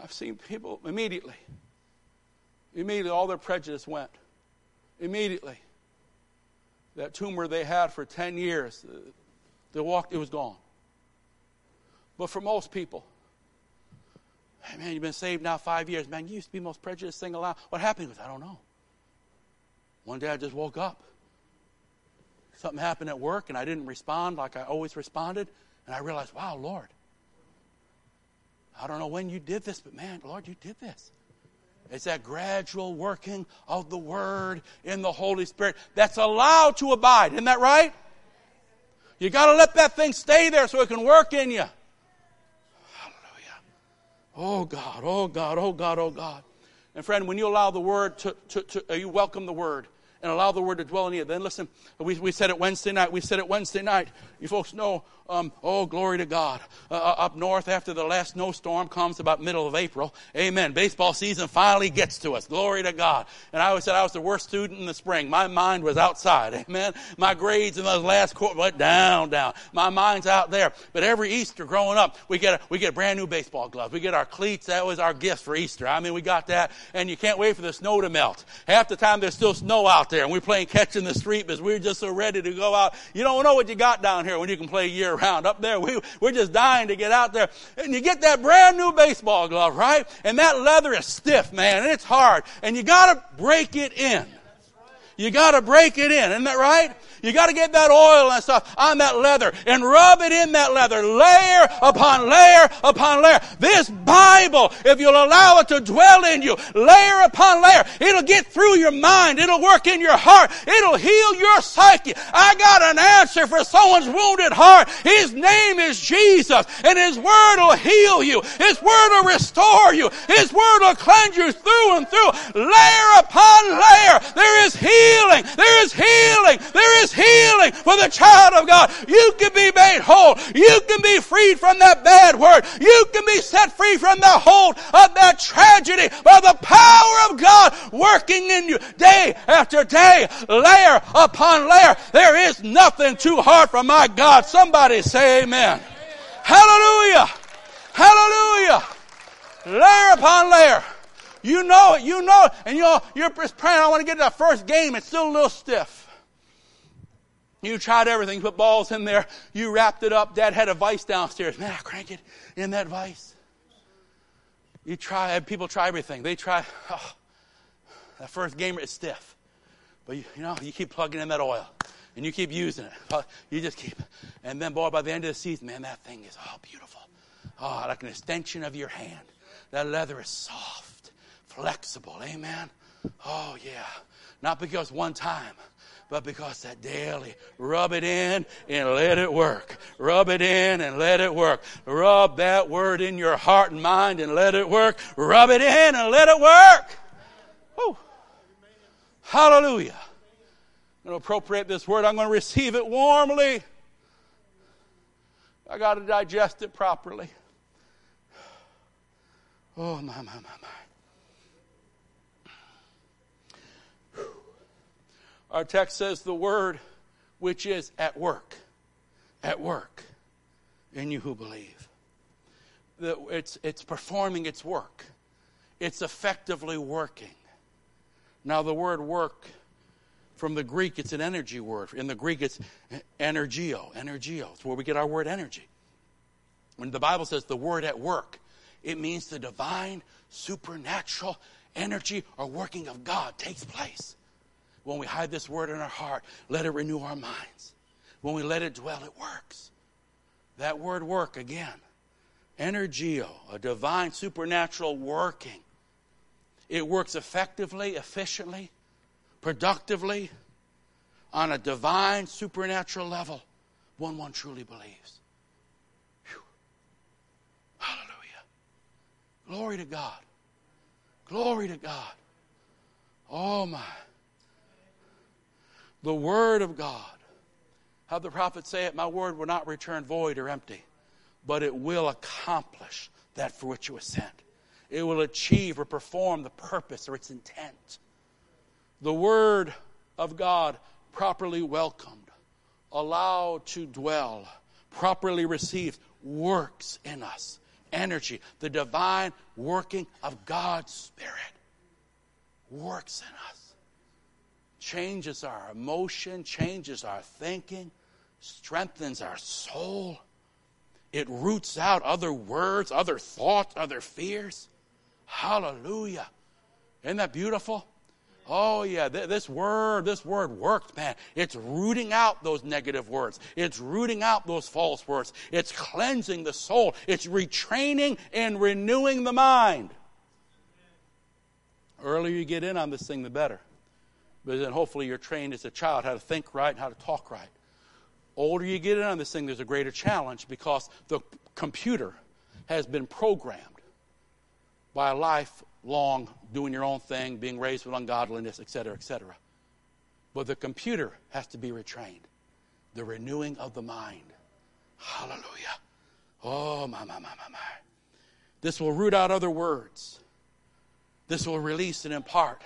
I've seen people immediately. Immediately, all their prejudice went. Immediately. That tumor they had for 10 years, uh, they walked, it was gone. But for most people, hey man, you've been saved now five years. Man, you used to be the most prejudiced thing alive. What happened with I don't know. One day I just woke up. Something happened at work and I didn't respond like I always responded. And I realized, wow, Lord, I don't know when you did this, but man, Lord, you did this. It's that gradual working of the Word in the Holy Spirit that's allowed to abide. Isn't that right? You got to let that thing stay there so it can work in you. Hallelujah. Oh God, oh God, oh God, oh God. And friend, when you allow the Word to, to, to uh, you welcome the Word and allow the Word to dwell in you, then listen, we, we said it Wednesday night. We said it Wednesday night. You folks know um, oh, glory to God. Uh, uh, up north, after the last snowstorm comes about middle of April, amen. Baseball season finally gets to us. Glory to God. And I always said I was the worst student in the spring. My mind was outside, amen. My grades in those last quarter went down, down. My mind's out there. But every Easter growing up, we get a, we get brand new baseball gloves. We get our cleats. That was our gift for Easter. I mean, we got that, and you can't wait for the snow to melt. Half the time there's still snow out there, and we're playing catch in the street because we're just so ready to go out. You don't know what you got down here when you can play year around. Up there, we, we're just dying to get out there. And you get that brand new baseball glove, right? And that leather is stiff, man, and it's hard. And you gotta break it in. You gotta break it in, isn't that right? You got to get that oil and stuff on that leather and rub it in that leather, layer upon layer upon layer. This Bible, if you'll allow it to dwell in you, layer upon layer, it'll get through your mind. It'll work in your heart. It'll heal your psyche. I got an answer for someone's wounded heart. His name is Jesus, and His Word will heal you. His Word will restore you. His Word will cleanse you through and through, layer upon layer. There is healing. There is healing. There is healing for the child of God. You can be made whole. You can be freed from that bad word. You can be set free from the hold of that tragedy by the power of God working in you day after day, layer upon layer. There is nothing too hard for my God. Somebody say amen. Hallelujah. Hallelujah. Layer upon layer. You know it. You know it. And you know, you're just praying, I want to get to that first game. It's still a little stiff. You tried everything, put balls in there. You wrapped it up. Dad had a vice downstairs. Man, I crank it in that vice. You try, people try everything. They try, oh, that first gamer is stiff. But you, you, know, you keep plugging in that oil and you keep using it. You just keep. And then, boy, by the end of the season, man, that thing is all oh, beautiful. Oh, like an extension of your hand. That leather is soft, flexible. Amen. Oh, yeah. Not because one time but because that daily rub it in and let it work. Rub it in and let it work. Rub that word in your heart and mind and let it work. Rub it in and let it work. Woo. Hallelujah. I'm going to appropriate this word. I'm going to receive it warmly. I got to digest it properly. Oh, my, my, my, my. Our text says the word which is at work. at work in you who believe. The- It's, it's performing its work, it's effectively working. Now, the word work from the Greek, it's an energy word. In the Greek, it's energio, energio. It's where we get our word energy. When the Bible says the word at work, it means the divine, supernatural energy or working of God takes place. When we hide this word in our heart, let it renew our minds. When we let it dwell, it works. That word work again, energio, a divine, supernatural working. It works effectively, efficiently, productively, on a divine, supernatural level, one one truly believes. Phew. Hallelujah. Glory to God. Glory to God. Oh my. The Word of God. How the prophet say it, my word will not return void or empty, but it will accomplish that for which it was sent. It will achieve or perform the purpose or its intent. The Word of God, properly welcomed, allowed to dwell, properly received, works in us. Energy, the divine working of God's Spirit, works in us. Changes our emotion, changes our thinking, strengthens our soul. It roots out other words, other thoughts, other fears. Hallelujah. Isn't that beautiful? Oh, yeah, th- this word, this word worked, man. It's rooting out those negative words. It's rooting out those false words. It's cleansing the soul. It's retraining and renewing the mind. Earlier you get in on this thing, the better. But then hopefully you're trained as a child how to think right and how to talk right. Older you get in on this thing, there's a greater challenge because the computer has been programmed by a lifelong doing your own thing, being raised with ungodliness, etc., etc. But the computer has to be retrained. The renewing of the mind. Hallelujah. Oh, my, my, my, my, my. This will root out other words. This will release and impart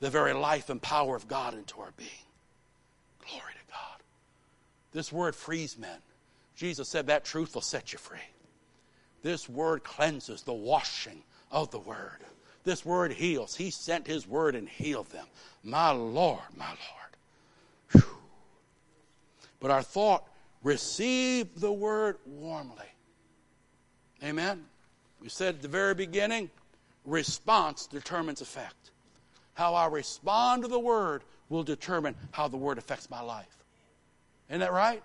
the very life and power of God into our being. Glory to God. This word frees men. Jesus said that truth will set you free. This word cleanses the washing of the word. This word heals. He sent his word and healed them. My Lord, my Lord. Whew. But our thought, receive the word warmly. Amen. We said at the very beginning, response determines effect. How I respond to the word will determine how the word affects my life. Isn't that right?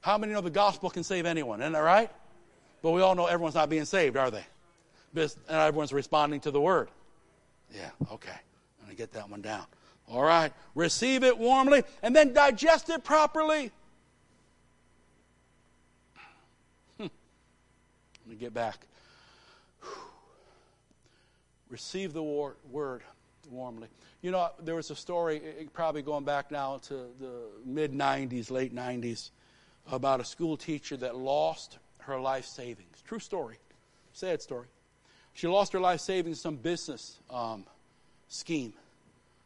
How many know the gospel can save anyone? Isn't that right? But we all know everyone's not being saved, are they? And everyone's responding to the word. Yeah, okay. I'm going to get that one down. All right. Receive it warmly and then digest it properly. Hmm. Let me get back. Receive the word warmly. You know, there was a story, probably going back now to the mid 90s, late 90s, about a school teacher that lost her life savings. True story. Sad story. She lost her life savings in some business um, scheme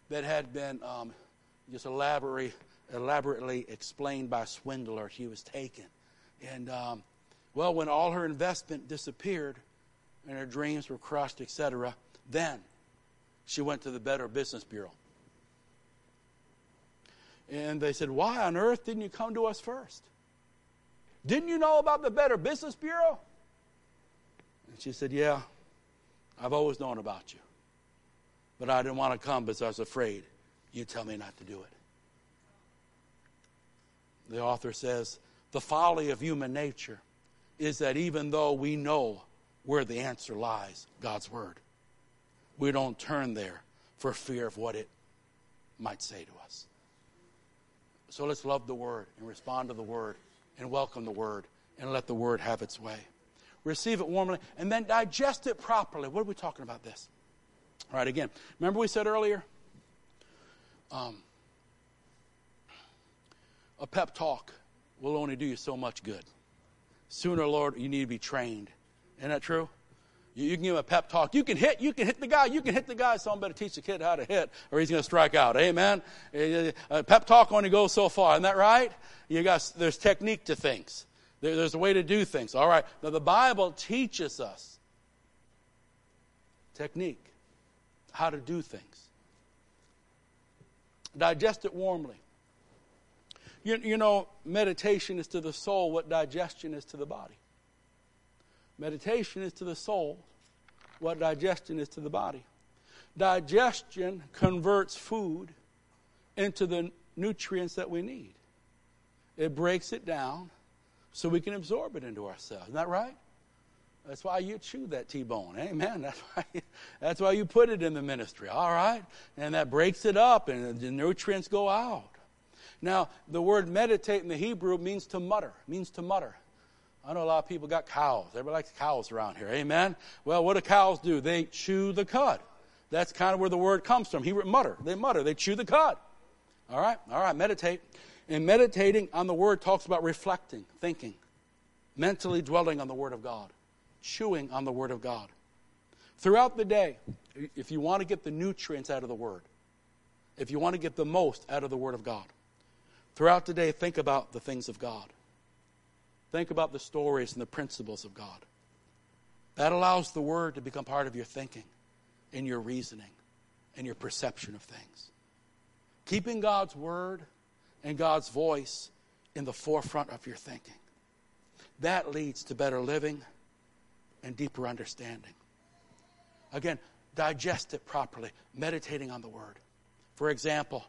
that had been um, just elaborately, elaborately explained by a swindler. She was taken. And, um, well, when all her investment disappeared and her dreams were crushed, etc., then she went to the Better Business Bureau. And they said, Why on earth didn't you come to us first? Didn't you know about the Better Business Bureau? And she said, Yeah, I've always known about you. But I didn't want to come because I was afraid you'd tell me not to do it. The author says, The folly of human nature is that even though we know where the answer lies, God's Word, we don't turn there for fear of what it might say to us. So let's love the Word and respond to the Word and welcome the Word and let the Word have its way. Receive it warmly and then digest it properly. What are we talking about this? All right, again, remember we said earlier? Um, a pep talk will only do you so much good. Sooner, Lord, you need to be trained. Isn't that true? You, you can give him a pep talk. You can hit. You can hit the guy. You can hit the guy. Someone better teach the kid how to hit, or he's going to strike out. Amen. Eh, eh, eh, a pep talk only goes so far. Isn't that right? You got. There's technique to things. There, there's a way to do things. All right. Now the Bible teaches us technique, how to do things. Digest it warmly. You, you know, meditation is to the soul what digestion is to the body. Meditation is to the soul what digestion is to the body. Digestion converts food into the nutrients that we need. It breaks it down so we can absorb it into ourselves. Isn't that right? That's why you chew that T-bone. Amen. That's why, that's why you put it in the ministry. All right? And that breaks it up and the nutrients go out. Now, the word meditate in the Hebrew means to mutter, means to mutter. I know a lot of people got cows. Everybody likes cows around here. Amen. Well, what do cows do? They chew the cud. That's kind of where the word comes from. He mutter. They mutter. They chew the cud. All right. All right. Meditate. And meditating on the word talks about reflecting, thinking, mentally dwelling on the word of God, chewing on the word of God. Throughout the day, if you want to get the nutrients out of the word, if you want to get the most out of the word of God, throughout the day, think about the things of God. Think about the stories and the principles of God. That allows the Word to become part of your thinking and your reasoning and your perception of things. Keeping God's Word and God's voice in the forefront of your thinking. That leads to better living and deeper understanding. Again, digest it properly, meditating on the Word. For example,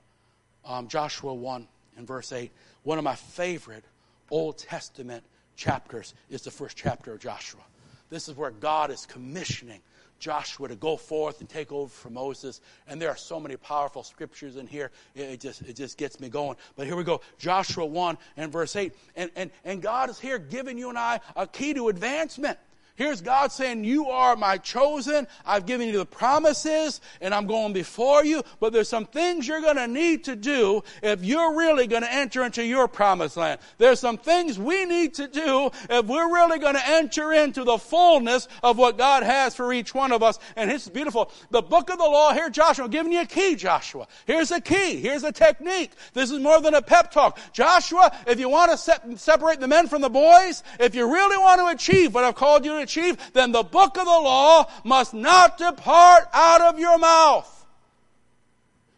um, Joshua 1 and verse 8, one of my favorite Old Testament chapters is the first chapter of Joshua. This is where God is commissioning Joshua to go forth and take over from Moses. And there are so many powerful scriptures in here. It just, it just gets me going. But here we go. Joshua 1 and verse 8. And, and, and God is here giving you and I a key to advancement. Here's God saying, You are my chosen. I've given you the promises and I'm going before you. But there's some things you're going to need to do if you're really going to enter into your promised land. There's some things we need to do if we're really going to enter into the fullness of what God has for each one of us. And it's beautiful. The book of the law here, Joshua, I'm giving you a key, Joshua. Here's a key. Here's a technique. This is more than a pep talk. Joshua, if you want to se- separate the men from the boys, if you really want to achieve what I've called you to then the book of the law must not depart out of your mouth.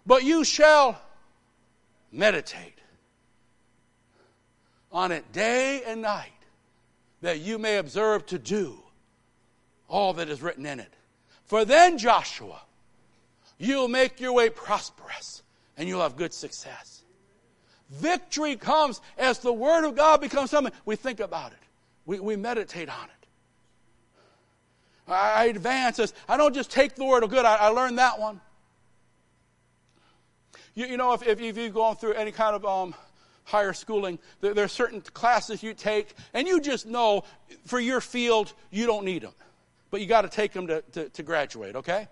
But you shall meditate on it day and night, that you may observe to do all that is written in it. For then, Joshua, you'll make your way prosperous and you'll have good success. Victory comes as the Word of God becomes something. We think about it, we, we meditate on it. I advance as I don't just take the word of good. I, I learned that one. You, you know, if, if, you've gone through any kind of um, higher schooling, there, there, are certain classes you take, and you just know for your field you don't need them, but you got to take them to, to, to graduate. Okay.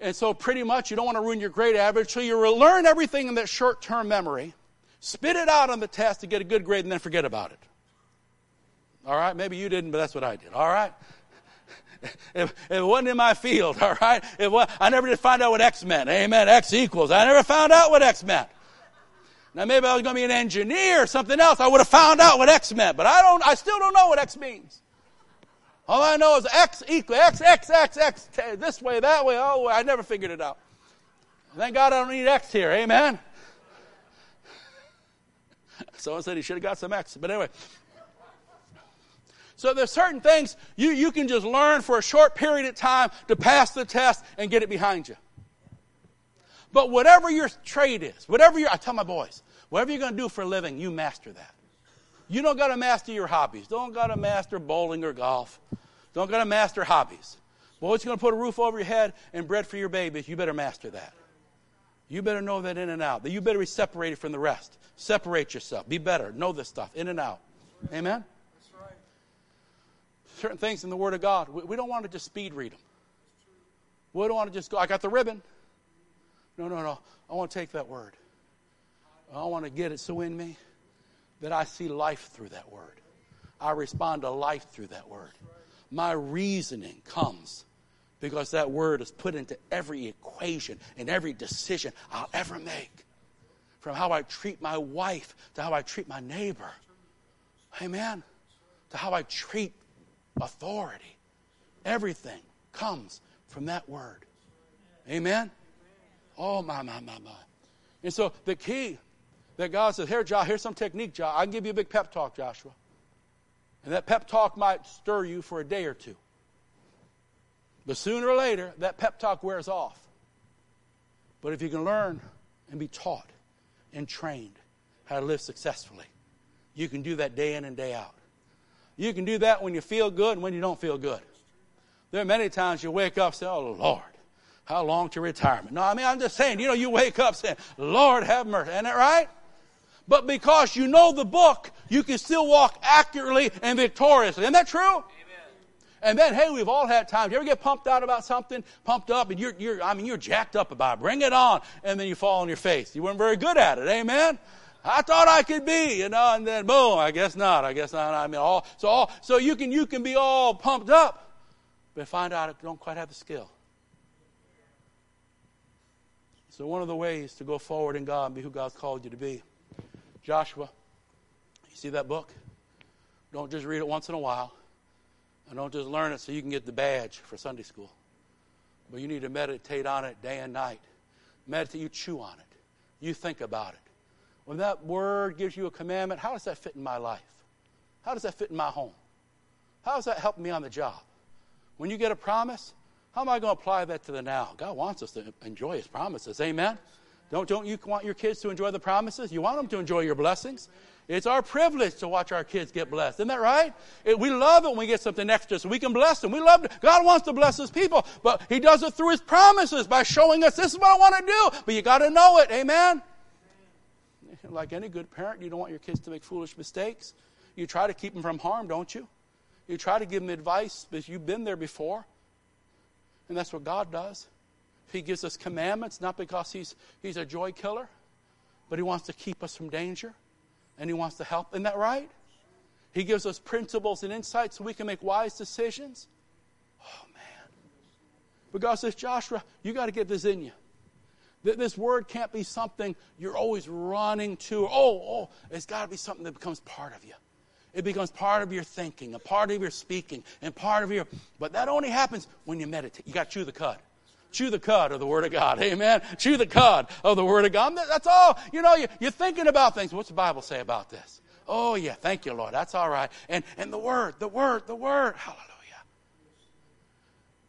And so, pretty much, you don't want to ruin your grade average, so you learn everything in that short-term memory, spit it out on the test to get a good grade, and then forget about it. All right, maybe you didn't, but that's what I did. All right if, it wasn't in my field, all right? It I never did find out what X meant. Amen. X equals. I never found out what X meant. Now maybe I was going to be an engineer or something else. I would have found out what X meant, but I don't. I still don't know what X means. All I know is X equals X, X, X, X, this way, that way. Oh, I never figured it out. Thank God I don't need X here. Amen. Someone said he should have got some X, but anyway. So there's certain things you, you can just learn for a short period of time to pass the test and get it behind you. But whatever your trade is, whatever your, I tell my boys, whatever you're going to do for a living, you master that. You don't got to master your hobbies. Don't got to master bowling or golf. Don't got to master hobbies. But what's going to put a roof over your head and bread for your babies, you better master that. You better know that in and out. That you better be separated from the rest. Separate yourself. Be better. Know this stuff in and out. Amen? Certain things in the Word of God. We, we don't want to just speed read them. We don't want to just go, I got the ribbon. No, no, no. I want to take that Word. I want to get it so in me that I see life through that Word. I respond to life through that Word. My reasoning comes because that word is put into every equation and every decision I'll ever make. From how I treat my wife to how I treat my neighbor. Amen. To how I treat authority. Everything comes from that word. Amen. Oh, my, my, my, my. And so the key that God says, here, Josh, here's some technique, Josh. I'll give you a big pep talk, Joshua. And that pep talk might stir you for a day or two. But sooner or later, that pep talk wears off. But if you can learn and be taught and trained how to live successfully, you can do that day in and day out. You can do that when you feel good and when you don't feel good. There are many times you wake up and say, Oh, Lord, how long to retirement? No, I mean, I'm just saying, you know, you wake up saying, Lord, have mercy. Isn't that right? But because you know the book, you can still walk accurately and victoriously. Isn't that true? Amen. And then, hey, we've all had times. You ever get pumped out about something, pumped up, and you're, you're, I mean, you're jacked up about it. Bring it on. And then you fall on your face. You weren't very good at it. Amen? I thought I could be, you know, and then boom, I guess not. I guess not. I mean, all, so all, so you can, you can be all pumped up, but find out you don't quite have the skill. So one of the ways to go forward in God and be who God's called you to be. Joshua, you see that book? Don't just read it once in a while. And don't just learn it so you can get the badge for Sunday school. But you need to meditate on it day and night. Meditate, you chew on it. You think about it. When that word gives you a commandment, how does that fit in my life? How does that fit in my home? How does that help me on the job? When you get a promise, how am I going to apply that to the now? God wants us to enjoy His promises. Amen? Don't, don't you want your kids to enjoy the promises? You want them to enjoy your blessings? It's our privilege to watch our kids get blessed. Isn't that right? It, we love it when we get something extra so we can bless them. We love it. God wants to bless His people, but He does it through His promises by showing us this is what I want to do. But you got to know it. Amen? Like any good parent, you don't want your kids to make foolish mistakes. You try to keep them from harm, don't you? You try to give them advice because you've been there before. And that's what God does. He gives us commandments, not because He's, he's a joy killer, but He wants to keep us from danger and He wants to help. Isn't that right? He gives us principles and insights so we can make wise decisions. Oh, man. But God says, Joshua, you got to get this in you. This word can't be something you're always running to. Oh, oh, it's got to be something that becomes part of you. It becomes part of your thinking, a part of your speaking, and part of your. But that only happens when you meditate. You got to chew the cud. Chew the cud of the Word of God. Amen. Chew the cud of the Word of God. That's all. You know, you're thinking about things. What's the Bible say about this? Oh, yeah. Thank you, Lord. That's all right. And, and the Word, the Word, the Word. Hallelujah.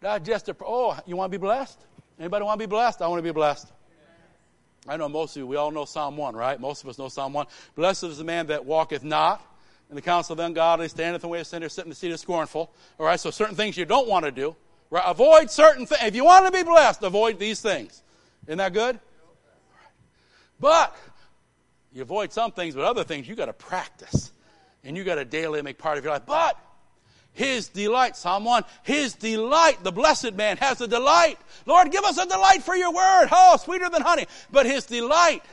Digest it. Oh, you want to be blessed? Anybody want to be blessed? I want to be blessed. I know most of you, we all know Psalm 1, right? Most of us know Psalm 1. Blessed is the man that walketh not in the counsel of the ungodly, standeth in the way of sinners, sit in the seat of scornful. All right, so certain things you don't want to do. Right? Avoid certain things. If you want to be blessed, avoid these things. Isn't that good? But you avoid some things, but other things you got to practice. And you got to daily make part of your life. But his delight, Psalm 1, his delight, the blessed man has a delight. Lord, give us a delight for your word. Oh, sweeter than honey. But his delight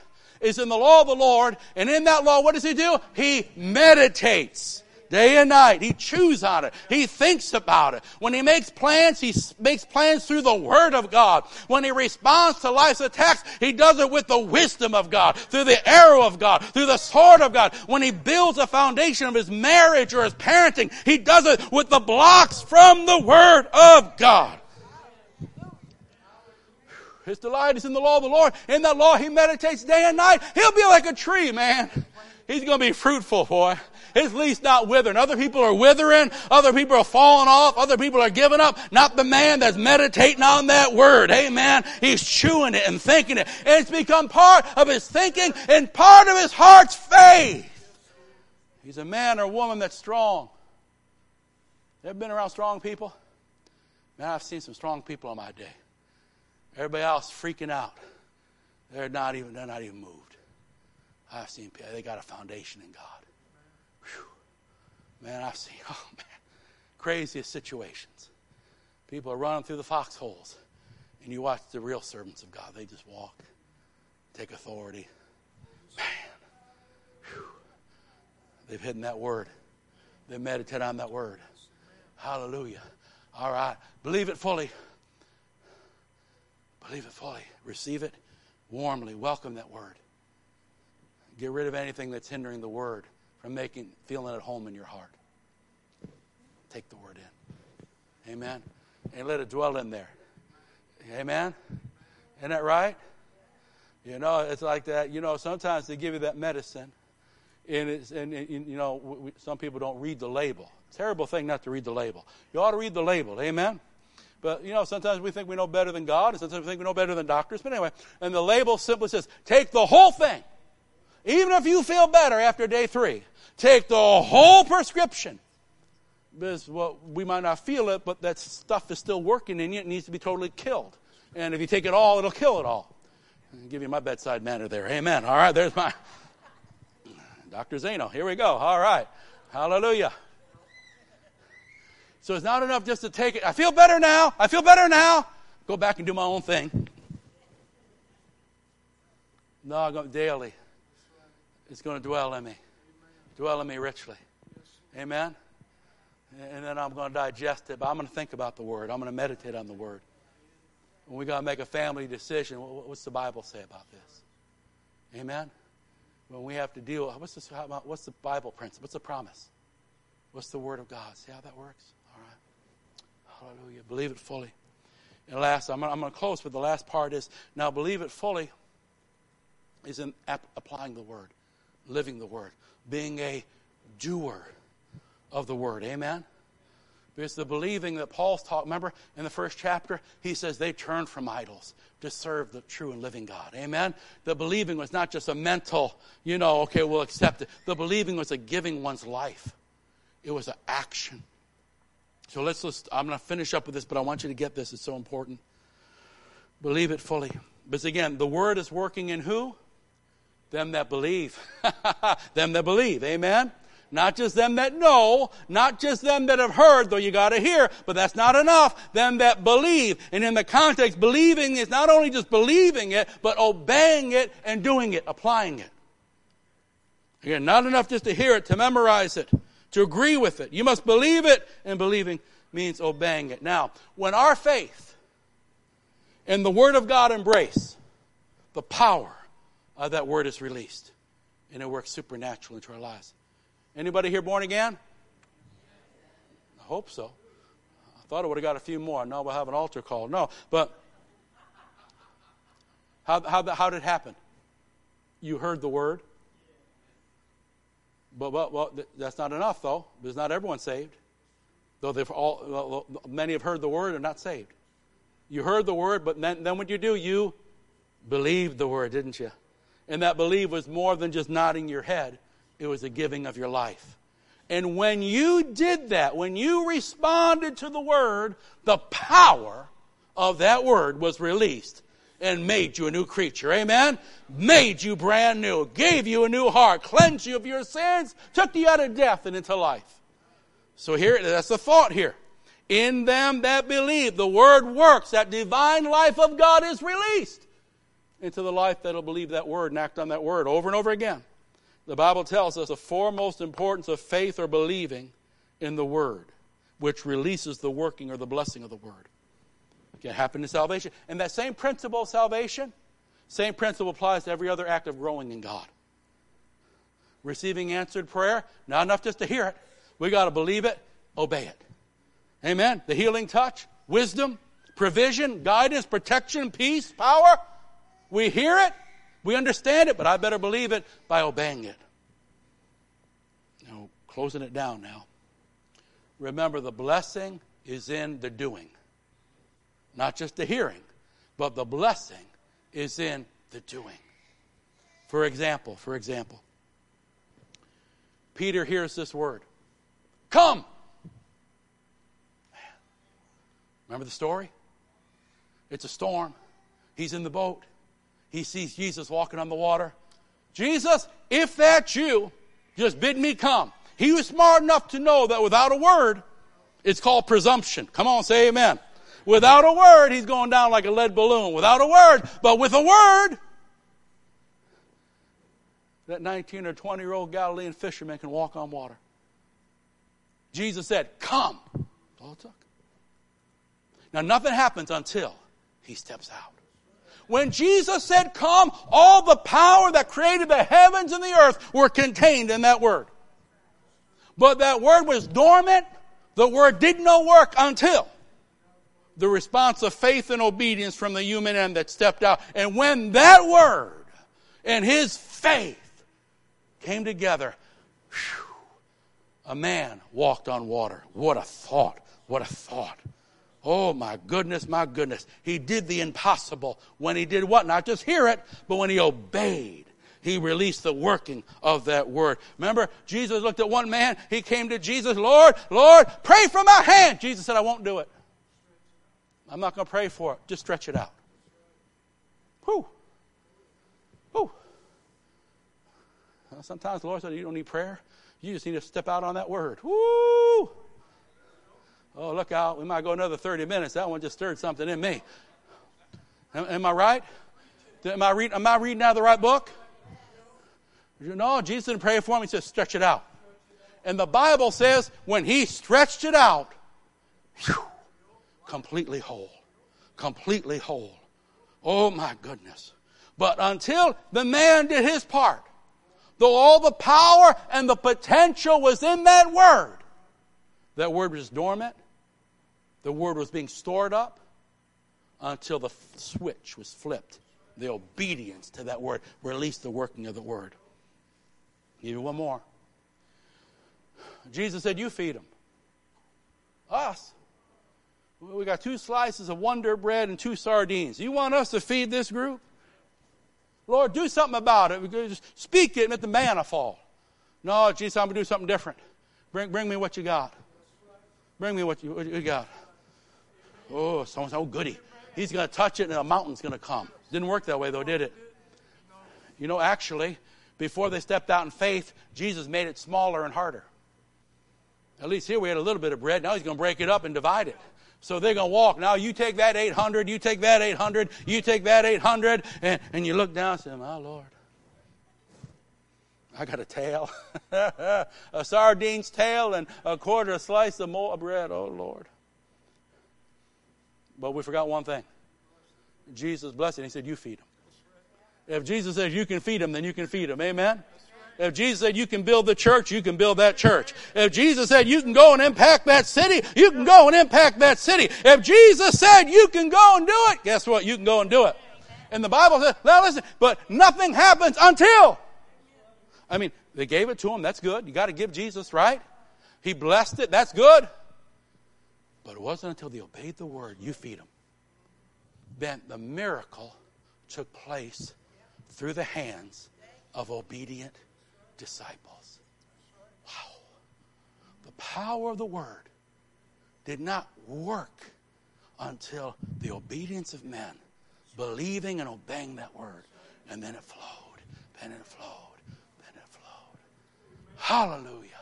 is in the law of the Lord. And in that law, what does he do? He meditates day and night. He chews on it. He thinks about it. When he makes plans, he makes plans through the Word of God. When he responds to life's attacks, he does it with the wisdom of God, through the arrow of God, through the sword of God. When he builds a foundation of his marriage or his parenting, he does it with the blocks from the Word of God. His delight is in the law of the Lord. In that law, he meditates day and night. He'll be like a tree, man. He's going to be fruitful, boy. His leaf's not withering. Other people are withering. Other people are falling off. Other people are giving up. Not the man that's meditating on that word. Amen. He's chewing it and thinking it. And it's become part of his thinking and part of his heart's faith. He's a man or woman that's strong. You ever been around strong people? Man, I've seen some strong people in my day. Everybody else freaking out. They're not even, they're not even moved. I've seen people, they got a foundation in God. Man, I've seen, oh man, craziest situations. People are running through the foxholes, and you watch the real servants of God. They just walk, take authority. Man, whew. they've hidden that word. They meditate on that word. Hallelujah. All right. Believe it fully. Believe it fully. Receive it warmly. Welcome that word. Get rid of anything that's hindering the word from making feeling at home in your heart. Take the word in. Amen. And let it dwell in there. Amen. Isn't that right? You know, it's like that. You know, sometimes they give you that medicine, and, it's, and, and you know, we, some people don't read the label. Terrible thing not to read the label. You ought to read the label. Amen. But you know, sometimes we think we know better than God, and sometimes we think we know better than doctors. But anyway, and the label simply says, take the whole thing. Even if you feel better after day three, take the whole prescription. Because well, we might not feel it, but that stuff is still working in you. It needs to be totally killed. And if you take it all, it'll kill it all. I'll give you my bedside manner there. Amen. All right, there's my Dr. Zeno. Here we go. All right. Hallelujah. So it's not enough just to take it. I feel better now. I feel better now. Go back and do my own thing. No, I go daily. It's going to dwell in me. Dwell in me richly. Amen. And then I'm going to digest it, but I'm going to think about the word. I'm going to meditate on the word. When we got to make a family decision, what's the Bible say about this? Amen. When we have to deal, what's, this, what's the Bible principle? What's the promise? What's the Word of God? See how that works? All right. Hallelujah. Believe it fully. And last, I'm, going to close with the last part is now believe it fully is in ap- applying the word, living the word, being a doer of the word. Amen? Because the believing that Paul's taught, remember in the first chapter, he says they turned from idols to serve the true and living God. Amen? The believing was not just a mental, you know, okay, we'll accept it. The believing was a giving one's life, it was an action. So let's, let's I'm going to finish up with this, but I want you to get this. It's so important. Believe it fully. But again, the word is working in who? Them that believe. them that believe. Amen? Not just them that know, not just them that have heard, though you gotta hear, but that's not enough. Them that believe. And in the context, believing is not only just believing it, but obeying it and doing it, applying it. Again, not enough just to hear it, to memorize it to agree with it. You must believe it, and believing means obeying it. Now, when our faith and the Word of God embrace, the power of that Word is released, and it works supernatural into our lives. Anybody here born again? I hope so. I thought I would have got a few more. No, we'll have an altar call. No, but how, how, how did it happen? You heard the Word, but, but well, that's not enough, though, because not everyone saved. Though they've all, many have heard the word and not saved. You heard the word, but then, then what you do? You believed the word, didn't you? And that believe was more than just nodding your head, it was a giving of your life. And when you did that, when you responded to the word, the power of that word was released and made you a new creature. Amen? Made you brand new, gave you a new heart, cleansed you of your sins, took you out of death and into life. So here, that's the thought here. In them that believe, the word works. That divine life of God is released into the life that'll believe that word and act on that word over and over again. The Bible tells us the foremost importance of faith or believing in the word, which releases the working or the blessing of the word can happen in salvation. And that same principle of salvation, same principle applies to every other act of growing in God. Receiving answered prayer, not enough just to hear it. We got to believe it, obey it. Amen. The healing touch, wisdom, provision, guidance, protection, peace, power. We hear it, we understand it, but I better believe it by obeying it. Now, closing it down now. Remember, the blessing is in the doing. Not just the hearing, but the blessing is in the doing. For example, for example, Peter hears this word Come! Remember the story? It's a storm. He's in the boat. He sees Jesus walking on the water. Jesus, if that's you, just bid me come. He was smart enough to know that without a word, it's called presumption. Come on, say amen. Without a word, he's going down like a lead balloon. Without a word, but with a word, that 19 or 20 year old Galilean fisherman can walk on water. Jesus said, Come. All took. Now, nothing happens until he steps out. When Jesus said, Come, all the power that created the heavens and the earth were contained in that word. But that word was dormant. The word did no work until the response of faith and obedience from the human end that stepped out. And when that word and his faith came together, whew, a man walked on water. What a thought! What a thought! Oh my goodness, my goodness. He did the impossible when he did what? Not just hear it, but when he obeyed. He released the working of that word. Remember, Jesus looked at one man. He came to Jesus, Lord, Lord, pray for my hand. Jesus said, I won't do it. I'm not going to pray for it. Just stretch it out. Whew. Whew. Sometimes the Lord said, You don't need prayer. You just need to step out on that word. Woo! Oh, look out. We might go another 30 minutes. That one just stirred something in me. Am, am I right? Am I, read, am I reading out of the right book? No, Jesus didn't pray for him. He said, stretch it out. And the Bible says when he stretched it out, whew, completely whole. Completely whole. Oh my goodness. But until the man did his part, though all the power and the potential was in that word, that word was dormant. The word was being stored up until the switch was flipped. The obedience to that word released the working of the word. Give you one more. Jesus said, You feed them. Us. We got two slices of Wonder Bread and two sardines. You want us to feed this group? Lord, do something about it. Just speak it and let the manna fall. No, Jesus, I'm going to do something different. Bring, bring me what you got. Bring me what you, what you got. Oh, someone's oh goody. He's going to touch it and a mountain's going to come. Didn't work that way though, did it? You know, actually, before they stepped out in faith, Jesus made it smaller and harder. At least here we had a little bit of bread. Now he's going to break it up and divide it. So they're going to walk. Now you take that 800, you take that 800, you take that 800, and, and you look down and say, My Lord, I got a tail, a sardine's tail, and a quarter slice of more bread. Oh, Lord. But we forgot one thing. Jesus blessed it. He said, You feed them. If Jesus says you can feed them, then you can feed them. Amen? If Jesus said you can build the church, you can build that church. If Jesus said you can go and impact that city, you can go and impact that city. If Jesus said you can go and do it, guess what? You can go and do it. And the Bible says, now listen, but nothing happens until I mean, they gave it to him. That's good. You got to give Jesus, right? He blessed it. That's good. But it wasn't until they obeyed the word, you feed them. Then the miracle took place through the hands of obedient disciples. Wow. The power of the word did not work until the obedience of men, believing and obeying that word. And then it flowed, then it flowed, then it flowed. Hallelujah.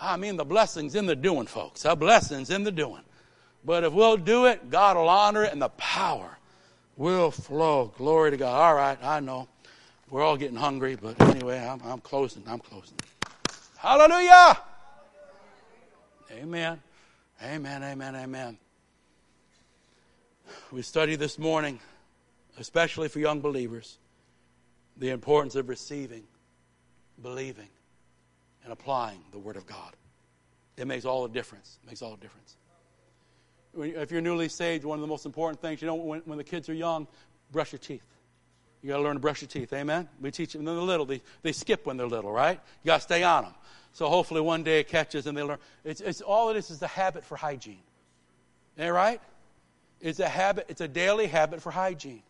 I mean, the blessing's in the doing, folks. The blessing's in the doing. But if we'll do it, God will honor it and the power will flow. Glory to God. All right, I know. We're all getting hungry, but anyway, I'm, I'm closing. I'm closing. Hallelujah. Amen. Amen, amen, amen. We studied this morning, especially for young believers, the importance of receiving, believing, and applying the Word of God. It makes all the difference. It makes all the difference. If you're newly saved, one of the most important things, you know, when, when the kids are young, brush your teeth. You got to learn to brush your teeth. Amen? We teach them when they're little. They, they skip when they're little, right? You got to stay on them. So hopefully one day it catches and they learn. It's, it's all it is is a habit for hygiene. Ain't that right? It's a habit. It's a daily habit for hygiene.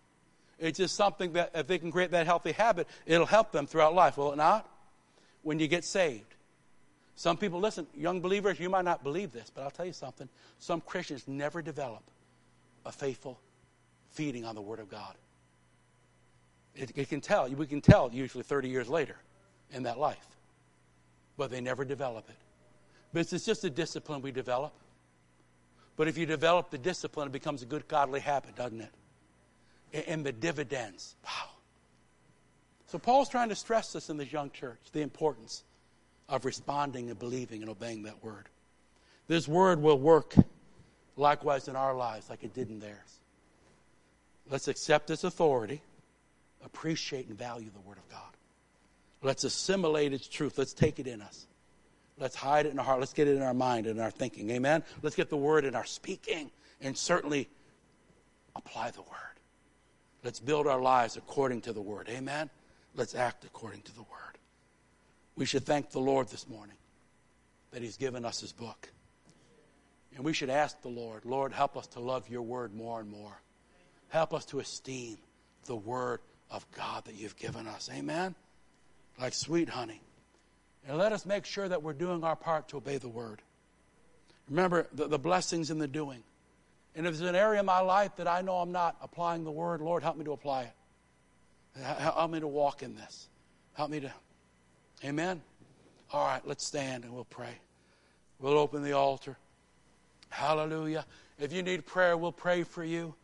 It's just something that if they can create that healthy habit, it'll help them throughout life, will it not? When you get saved. Some people, listen, young believers, you might not believe this, but I'll tell you something. Some Christians never develop a faithful feeding on the Word of God. It, it, can tell, we can tell usually 30 years later in that life, but they never develop it. But it's just a discipline we develop. But if you develop the discipline, it becomes a good godly habit, doesn't it? And the dividends, wow. So Paul's trying to stress this in this young church the importance of responding and believing and obeying that word. this word will work likewise in our lives like it did in theirs. Let's accept its authority, appreciate and value the word of God. Let's assimilate its truth. Let's take it in us. Let's hide it in our heart. Let's get it in our mind and our thinking. Amen? Let's get the word in our speaking and certainly apply the word. Let's build our lives according to the word. Amen? Let's act according to the word. We should thank the Lord this morning that He's given us His book. And we should ask the Lord, Lord, help us to love your word more and more. Help us to esteem the word of God that you've given us. Amen? Like sweet honey. And let us make sure that we're doing our part to obey the word. Remember the, the blessings in the doing. And if there's an area in my life that I know I'm not applying the word, Lord, help me to apply it. Help me to walk in this. Help me to. Amen? All right, let's stand and we'll pray. We'll open the altar. Hallelujah. If you need prayer, we'll pray for you.